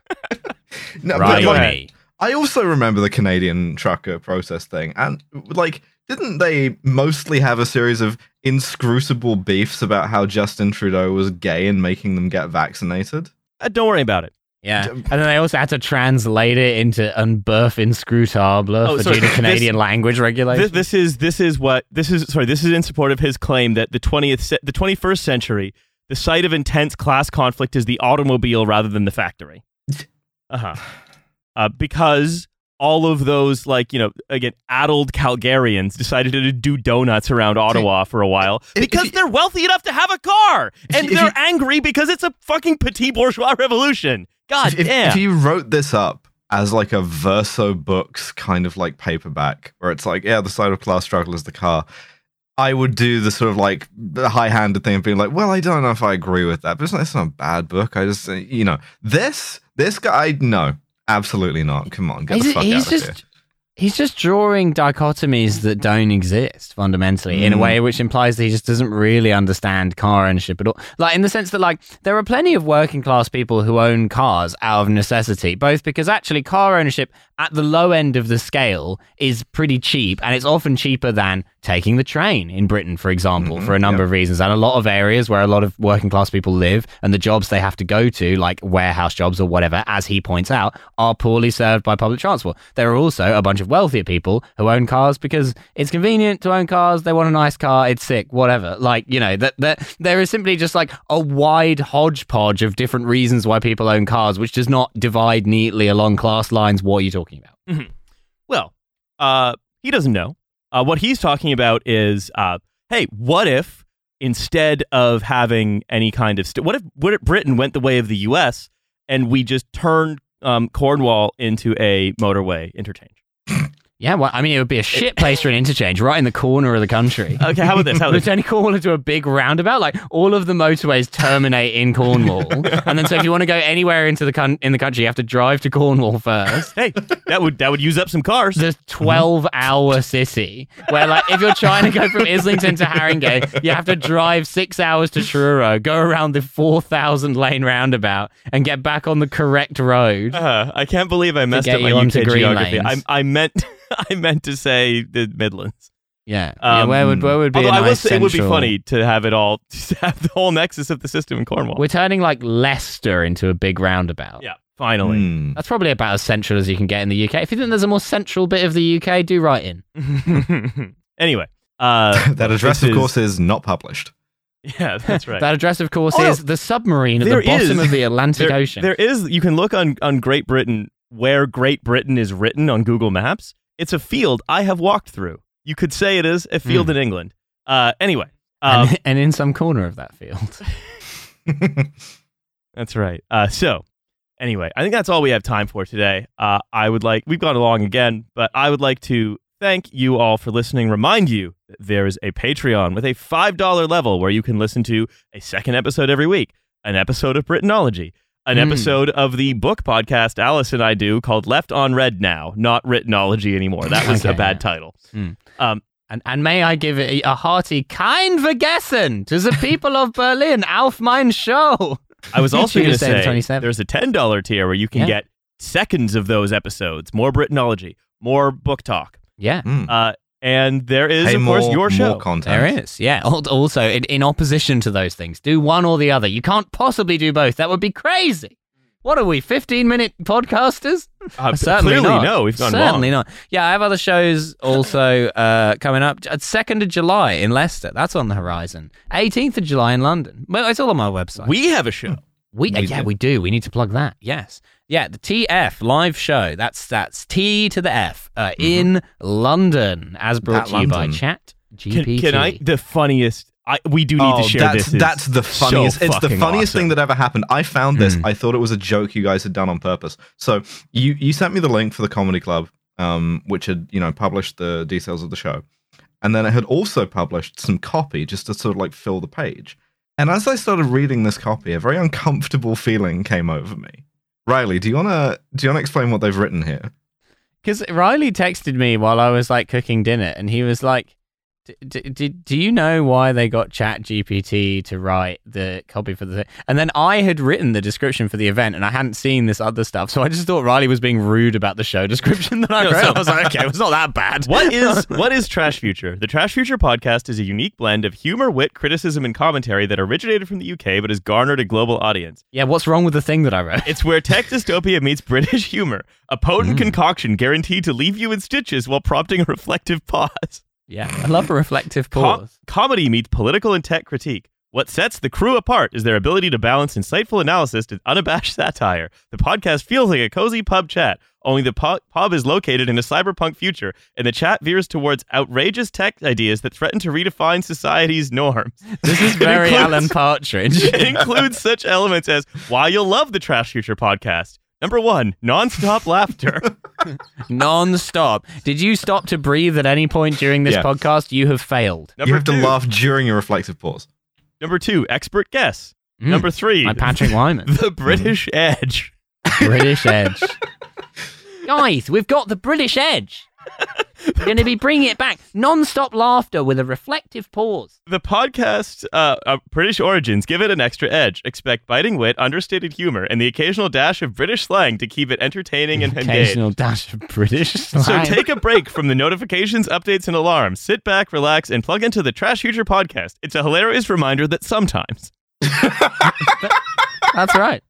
no, but, Ride like, me. I also remember the Canadian trucker process thing, and like, didn't they mostly have a series of inscrutable beefs about how Justin Trudeau was gay and making them get vaccinated? Uh, don't worry about it. Yeah, and then they also had to translate it into unbirth inscrutable Oh, for sorry, due to (laughs) this- Canadian language regulations. This, this is this is what this is. Sorry, this is in support of his claim that the twentieth, the twenty first century, the site of intense class conflict is the automobile rather than the factory. Uh-huh. Uh Because all of those like you know again addled Calgarians decided to do donuts around Ottawa for a while If- if because you- they're wealthy enough to have a car and if they're angry because it's a fucking petit bourgeois revolution. God if, damn. if you wrote this up as like a verso books kind of like paperback where it's like yeah the side of class struggle is the car i would do the sort of like the high-handed thing of being like well i don't know if i agree with that but it's not, it's not a bad book i just uh, you know this this guy no absolutely not. Come on get he's, the fuck he's out of here. he's just drawing dichotomies that don't exist fundamentally in a Mm. way which implies that he just doesn't really understand car ownership at all. Like in the sense that like there are plenty of working class people who own cars out of necessity both because actually car ownership at the low end of the scale is pretty cheap and it's often cheaper than taking the train in Britain for example Mhm, for a number of reasons and a lot of areas where a lot of working class people live and the jobs they have to go to like warehouse jobs or whatever as he points out are poorly served by public transport. There are also a bunch of wealthier people who own cars because it's convenient to own cars they want a nice car it's sick whatever. Like you know that that there is simply just like a wide hodgepodge of different reasons why people own cars which does not divide neatly along class lines. What are you talking about? Well, uh, he doesn't know. Uh, what he's talking about is, uh, hey, what if instead of having any kind of, st- what if what if Britain went the way of the U.S. and we just turned um, Cornwall into a motorway interchange? Yeah well i mean it would be a shit place for an interchange right in the corner of the country (laughs) Okay, how about this? How about this? Cornwall into a big roundabout? Like all of the motorways terminate in Cornwall, and then so if you want to go anywhere into the con- in the country, you have to drive to Cornwall first. Hey, that would that would use up some cars. The twelve-hour city, where like if you're trying to go from Islington to Haringey, you have to drive six hours to Truro, go around the four thousand lane roundabout, and get back on the correct road. Uh, I can't believe I messed up my UK geography. I. I meant (laughs) I meant to say the Midlands. Yeah, yeah. Um, Where would where would be? Although a I will nice say it would be funny to have it all (laughs) to have the whole nexus of the system in Cornwall. We're turning like Leicester into a big roundabout. yeah, finally. Hmm. That's probably about as central as you can get in the UK. If you think there's a more central bit of the UK, do write in. (laughs) anyway, uh, that address of is- course is not published Yeah, that's right. That address, of course, Oh, is the submarine at the bottom is. of the Atlantic there, Ocean. there is. You can look on on Great Britain where Great Britain is written on Google Maps. It's a field I have walked through. You could say it is a field Hmm. in England. Uh, anyway, um, and, (laughs) and in some corner of that field. (laughs) (laughs) That's right. Uh, so, anyway, I think that's all we have time for today. Uh, I would like, we've gone along again, but I would like to thank you all for listening. Remind you that there is a Patreon with a $5 level where you can listen to a second episode every week, an episode of Britanology, an Hmm. episode of the book podcast Alice and I do called Left on Red Now, not Britanology anymore. That was a bad yeah. title. Hmm. Um, And, and may I give it a, a hearty kind vergessen to the people of Berlin auf mein Show. I was also going to Tuesday the say there's a $10 tier where you can Yeah. get seconds of those episodes, more Britanology, more book talk. Yeah, Hmm. Uh, and there is, Hey, of more, course, your show. more content there is. Yeah. Also, in, in opposition to those things, do one or the other. You can't possibly do both. That would be crazy. What are we, 15 minute podcasters? Uh, (laughs) Certainly clearly, not. no, we've gone Certainly wrong. not. Yeah, I have other shows also uh, coming up. Uh, Second of July in Leicester. That's on the horizon. 18th of July in London. Well, it's all on my website. We have a show. We, uh, yeah, do. we do. We need to plug that. Yes. Yeah, the TF live show. That's that's T to the F uh, in London, as brought Mm-hmm. That to you by Chat Can, GPT. can I? The funniest. I, we do need Oh, to share that's, this. That's the so funniest. it's the funniest awesome. thing that ever happened. I found this. Mm. I thought it was a joke you guys had done on purpose. So you you sent me the link for the comedy club, um, which had you know published the details of the show, and then it had also published some copy just to sort of like fill the page. And as I started reading this copy, a very uncomfortable feeling came over me. Riley, do you wanna do you wanna explain what they've written here? Because Riley texted me while I was like cooking dinner, and he was like, "D- d- d- "Do you know why they got Chat GPT to write the copy for the thing?" And then I had written the description for the event, and I hadn't seen this other stuff, so I just thought Riley was being rude about the show (laughs) description that I wrote I was like, "Okay, it's not that bad." What is (laughs) what is Trash Future? The Trash Future podcast is a unique blend of humor, wit, criticism, and commentary that originated from the UK but has garnered a global audience. yeah, what's wrong with the thing that I wrote? It's where tech (laughs) dystopia meets British humor, a potent Mm. concoction guaranteed to leave you in stitches while prompting a reflective pause. Yeah, I love a reflective Com- pause. comedy meets political and tech critique. What sets the crew apart is their ability to balance insightful analysis to unabashed (laughs) satire. The podcast feels like a cozy pub chat, only the pu- pub is located in a cyberpunk future, and the chat veers towards outrageous tech ideas that threaten to redefine society's norms. (laughs) This is (laughs) very includes- Alan Partridge. It includes such elements as why you'll love the Trash Future podcast. Number one, nonstop laughter. (laughs) Non-stop. Did you stop to breathe at any point during this Yeah. podcast? You have failed. Number you have to laugh during a reflective pause. Number two, expert guess. Mm. Number three, Like Patrick Wyman. (laughs) the British Edge. British Edge. (laughs) Guys, we've got the British Edge. We're going to be bringing it back. Non-stop laughter with a reflective pause. The podcast, uh, uh, British origins, give it an extra edge. Expect biting wit, understated humor, and the occasional dash of British slang to keep it entertaining and engaged. Occasional dash of British (laughs) So take a break from the notifications, updates, and alarms. Sit back, relax, and plug into the Trash Future podcast. It's a hilarious reminder that sometimes. That's right.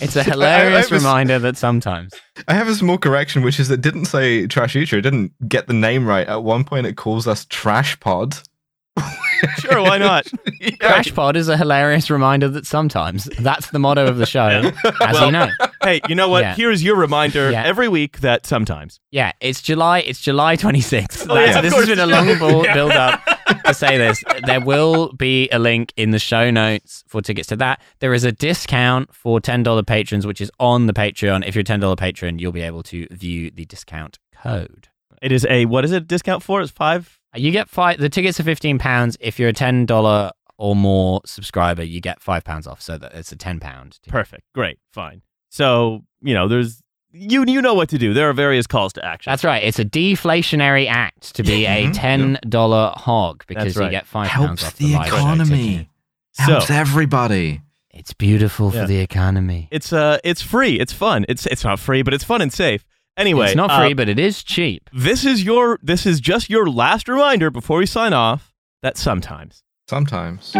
It's a (laughs) hilarious was- reminder that sometimes. I have a small correction, which is it didn't say Trash Future. It didn't get the name right. At one point, it calls us Trash Pod. (laughs) Sure, why not? Trash Pod is a hilarious reminder that sometimes. That's the motto of the show, as you know. hey, you know what? Yeah. Here's your reminder Yeah. every week that sometimes. Yeah, it's July. It's July 26th. Oh, yeah, That's- this has been a long build, (laughs) build up to say this. There will be a link in the show notes for tickets to that. There is a discount for $10 patrons, which is on the Patreon. If you're a $10 patron, you'll be able to view the discount code. It is a, what is it, discount for? It's five? You get five, the tickets are £15. If you're a $10 or more subscriber, you get £5 off. So that it's a £10. Perfect. Great. Fine. So, you know, there's, you, you know what to do. There are various calls to action. That's right. It's a deflationary act to be a Mhm. $10 hog because right. you get £5 off the the live show economy. ticket. So, Helps everybody. It's beautiful Yeah. for the economy. it's, uh, it's free. It's fun. It's, it's not free, but it's fun and safe. Anyway, it's not uh, free, but it is cheap. this is your, this is just your last reminder before we sign off that sometimes. Sometimes.